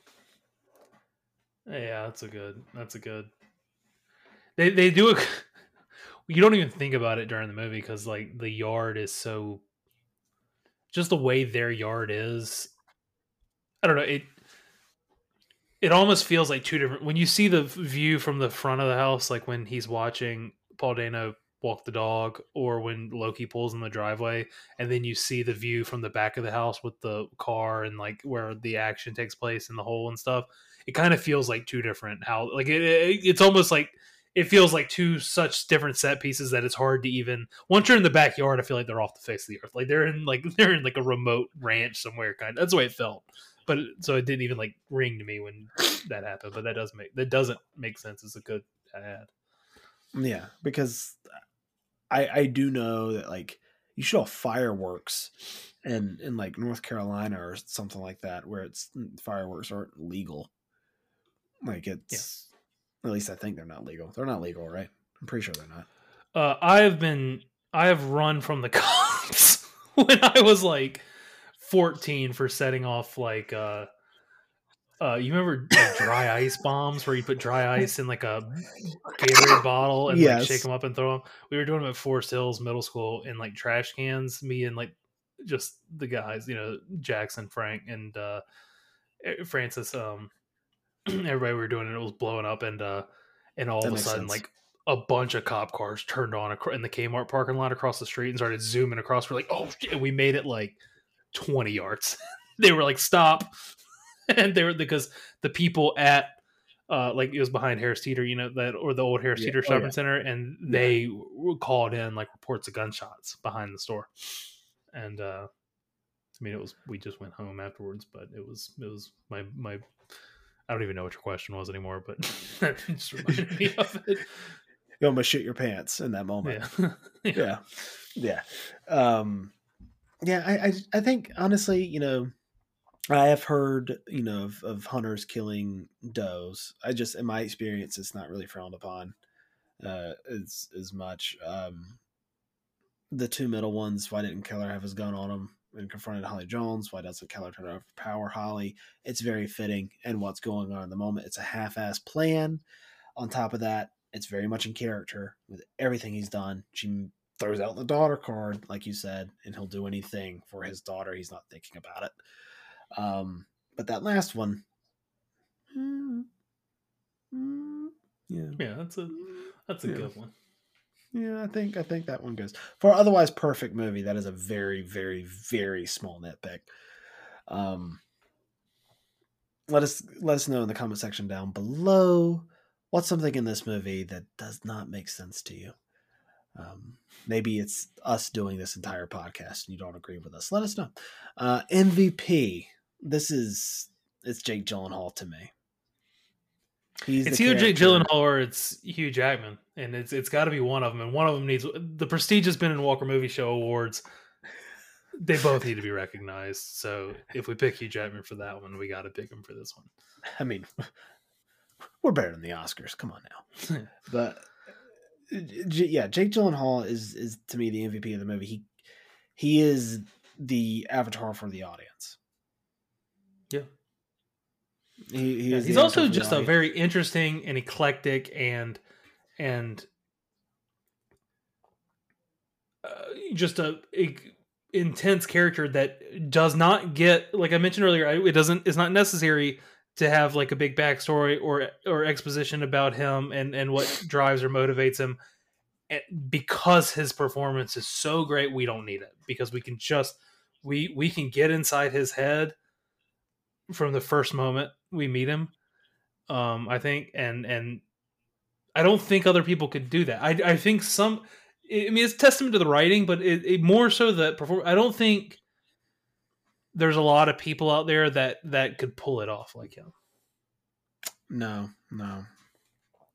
Yeah, that's a good. That's a good. They they do it. (laughs) You don't even think about it during the movie because like the yard is so. Just the way their yard is, I don't know it. It almost feels like two different. When you see the view from the front of the house, like when he's watching Paul Dano walk the dog, or when Loki pulls in the driveway, and then you see the view from the back of the house with the car and like where the action takes place in the hole and stuff it kind of feels like two different how like it, it, it's almost like it feels like two such different set pieces that it's hard to even once you're in the backyard i feel like they're off the face of the earth like they're in like (laughs) they're in like a remote ranch somewhere kind of that's the way it felt but so it didn't even like ring to me when that happened but that does make that doesn't make sense it's a good ad. Yeah, because I I do know that like you should have fireworks and in like North Carolina or something like that where it's mm, fireworks aren't legal. Like it's at least I think they're not legal. They're not legal, right? I'm pretty sure they're not. uh i have been i have run from the (laughs) cops when i was like 14 for setting off like uh uh you remember like, dry ice bombs where you put dry ice in like a Gatorade bottle and like shake them up and throw them. We were doing them at Forest Hills Middle School in like trash cans. Me and like just the guys, you know, Jackson, Frank, and uh eh, Francis. Um, (clears throat) everybody we were doing it. It was blowing up, and uh, and all That of a sudden, sense. like a bunch of cop cars turned on in the Kmart parking lot across the street and started zooming across. We're like, oh, shit. we made it like twenty yards. (laughs) they were like, stop, (laughs) and they were because the people at uh, like it was behind Harris Teeter, you know that or the old Harris Yeah. Teeter Oh, shopping yeah. center, and they w called in like reports of gunshots behind the store. and uh, I mean, it was we just went home afterwards, but it was it was my my. I don't even know what your question was anymore, but (laughs) that just reminded me of (laughs) it. You almost shit your pants in that moment. Yeah, yeah, yeah. Um, yeah, I, I, I think honestly, you know, I have heard, you know, of, of hunters killing does. I just, in my experience, it's not really frowned upon uh, as as much. Um, the two middle ones, why didn't Keller have his gun on him and confronted Holly Jones? Why doesn't Keller try to overpower Holly? It's very fitting and what's going on in the moment. It's a half-ass plan. On top of that, it's very much in character with everything he's done. She throws out the daughter card, like you said, and he'll do anything for his daughter. He's not thinking about it. Um, but that last one, yeah, yeah, that's a that's a Yeah. good one. yeah. I think I think that one goes for otherwise perfect movie. That is a very, very, very small nitpick. Um, let us let us know in the comment section down below what's something in this movie that does not make sense to you. Um, maybe it's us doing this entire podcast and you don't agree with us. Let us know. Uh, MVP. This is it's Jake Gyllenhaal to me. He's It's the either Jake Gyllenhaal or it's Hugh Jackman, and it's it's got to be one of them. And one of them needs the prestigious Ben and Walker Movie Show awards. They both need to be recognized. So if we pick Hugh Jackman for that one, we got to pick him for this one. I mean, we're better than the Oscars. Come on now. (laughs) but yeah, Jake Gyllenhaal is is to me the MVP of the movie. He he is the avatar for the audience. He, he Yeah, he's also avatar for the just a very interesting and eclectic and and uh, just a, a intense character that does not get like I mentioned earlier. It doesn't. It's not necessary to have like a big backstory or or exposition about him and and what (laughs) drives or motivates him. And because his performance is so great, we don't need it because we can just we we can get inside his head from the first moment we meet him. Um, I think, and and I don't think other people could do that. I I think some. I mean, it's testament to the writing, but it, it more so that perform. I don't think there's a lot of people out there that that could pull it off like him. No, no.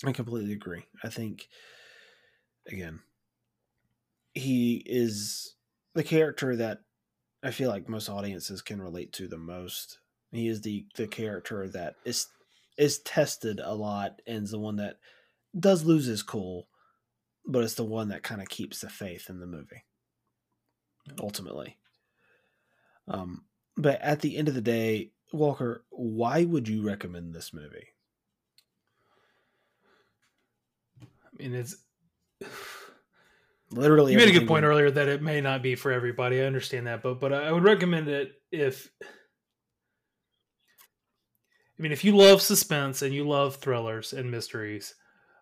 I completely agree. I think again, he is the character that I feel like most audiences can relate to the most. He is the the character that is is tested a lot and is the one that does lose his cool, but it's the one that kind of keeps the faith in the movie. Ultimately. Um, but at the end of the day, Walker, why would you recommend this movie? I mean, it's. Literally, You made a good point we- earlier that it may not be for everybody. I understand that, but but I would recommend it if. I mean, if you love suspense and you love thrillers and mysteries,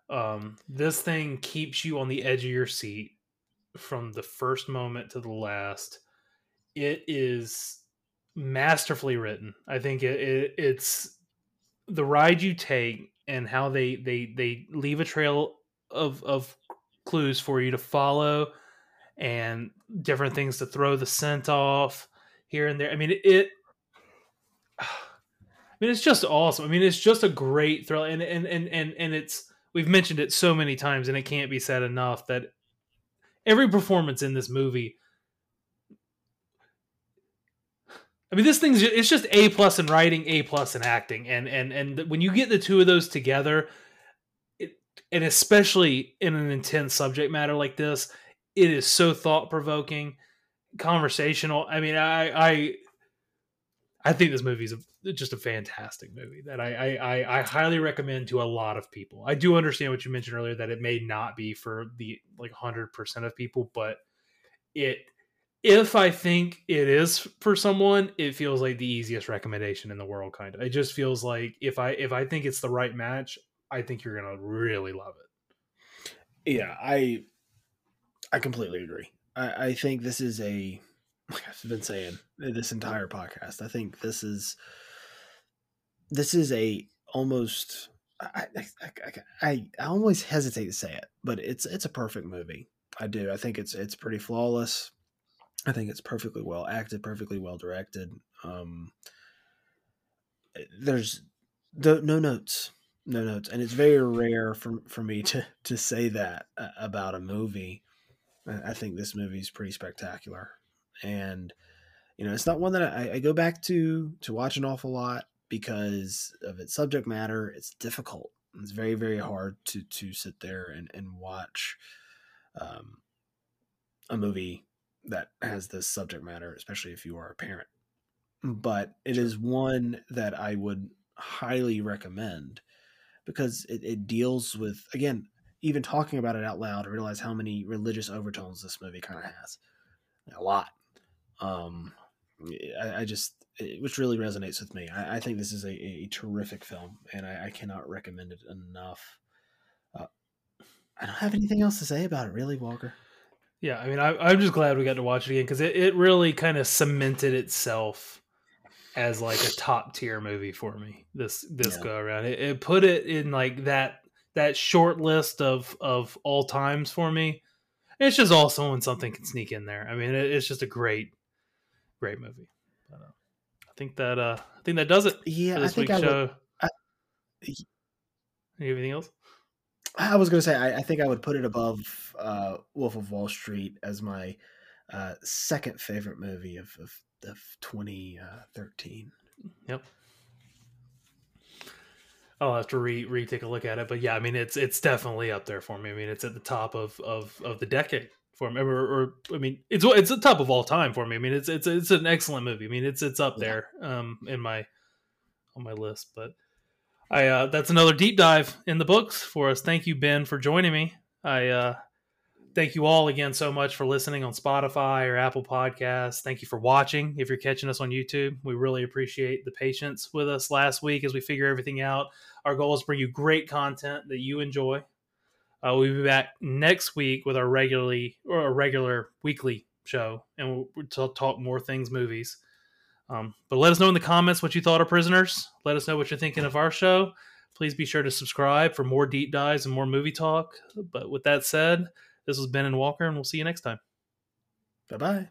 um, this thing keeps you on the edge of your seat from the first moment to the last. It is masterfully written. I think it, it it's the ride you take and how they they they leave a trail of of clues for you to follow and different things to throw the scent off here and there. I mean, it, it (sighs) I mean, it's just awesome. I mean, it's just a great thrill, and and and and and it's we've mentioned it so many times, and it can't be said enough that every performance in this movie. I mean, this thing's it's just a plus in writing, a plus in acting, and and and when you get the two of those together, it and especially in an intense subject matter like this, it is so thought provoking, conversational. I mean, I I I think this movie's just a fantastic movie that I, I I highly recommend to a lot of people. I do understand what you mentioned earlier that it may not be for the like hundred percent of people, but it if I think it is for someone, it feels like the easiest recommendation in the world. Kind of, it just feels like if I if I think it's the right match, I think you're gonna really love it. Yeah, I I completely agree. I, I think this is a like I've been saying this entire podcast. I think this is this is a almost I I, I, I always hesitate to say it, but it's it's a perfect movie. I do. I think it's it's pretty flawless. I think it's perfectly well acted, perfectly well directed. Um, there's the no notes, no notes, and it's very rare for for me to to say that about a movie. I think this movie is pretty spectacular, and you know, it's not one that I, I go back to to watch an awful lot because of its subject matter. It's difficult. It's very very hard to to sit there and and watch um, a movie that has this subject matter, especially if you are a parent. But it is one that I would highly recommend because it, it deals with again even talking about it out loud i realize how many religious overtones this movie kind of has a lot um I, I, just which really resonates with me i, I think this is a, a, terrific film and I, I cannot recommend it enough uh, i don't have anything else to say about it really walker yeah i mean I, am just glad we got to watch it again because it, it really kind of cemented itself as like a top tier movie for me this this yeah. go around. It, it, put it in like that that short list of of all times for me. It's just also when something can sneak in there. I mean, it, it's just a great great movie. Think that uh I think that does it. Yeah, I think I show. Would, I, Anything else? I was going to say I, I, think I would put it above uh, Wolf of Wall Street as my uh, second favorite movie of, of of 2013. Yep. I'll have to re re take a look at it, but yeah, I mean it's it's definitely up there for me. I mean it's at the top of of, of the decade for me, or, or I mean it's it's the top of all time for me. I mean it's it's it's an excellent movie. I mean it's it's up there um in my on my list. But I uh that's another deep dive in the books for us. Thank you Ben for joining me. I uh thank you all again so much for listening on Spotify or Apple Podcasts. Thank you for watching. If you're catching us on YouTube, we really appreciate the patience with us last week as we figure everything out. Our goal is to bring you great content that you enjoy. Uh, we'll be back next week with our regularly or regular weekly show, and we'll, we'll talk more things movies. Um, but let us know in the comments what you thought of Prisoners. Let us know what you're thinking of our show. Please be sure to subscribe for more deep dives and more movie talk. But with that said, this was Ben and Walker, and we'll see you next time. Bye bye.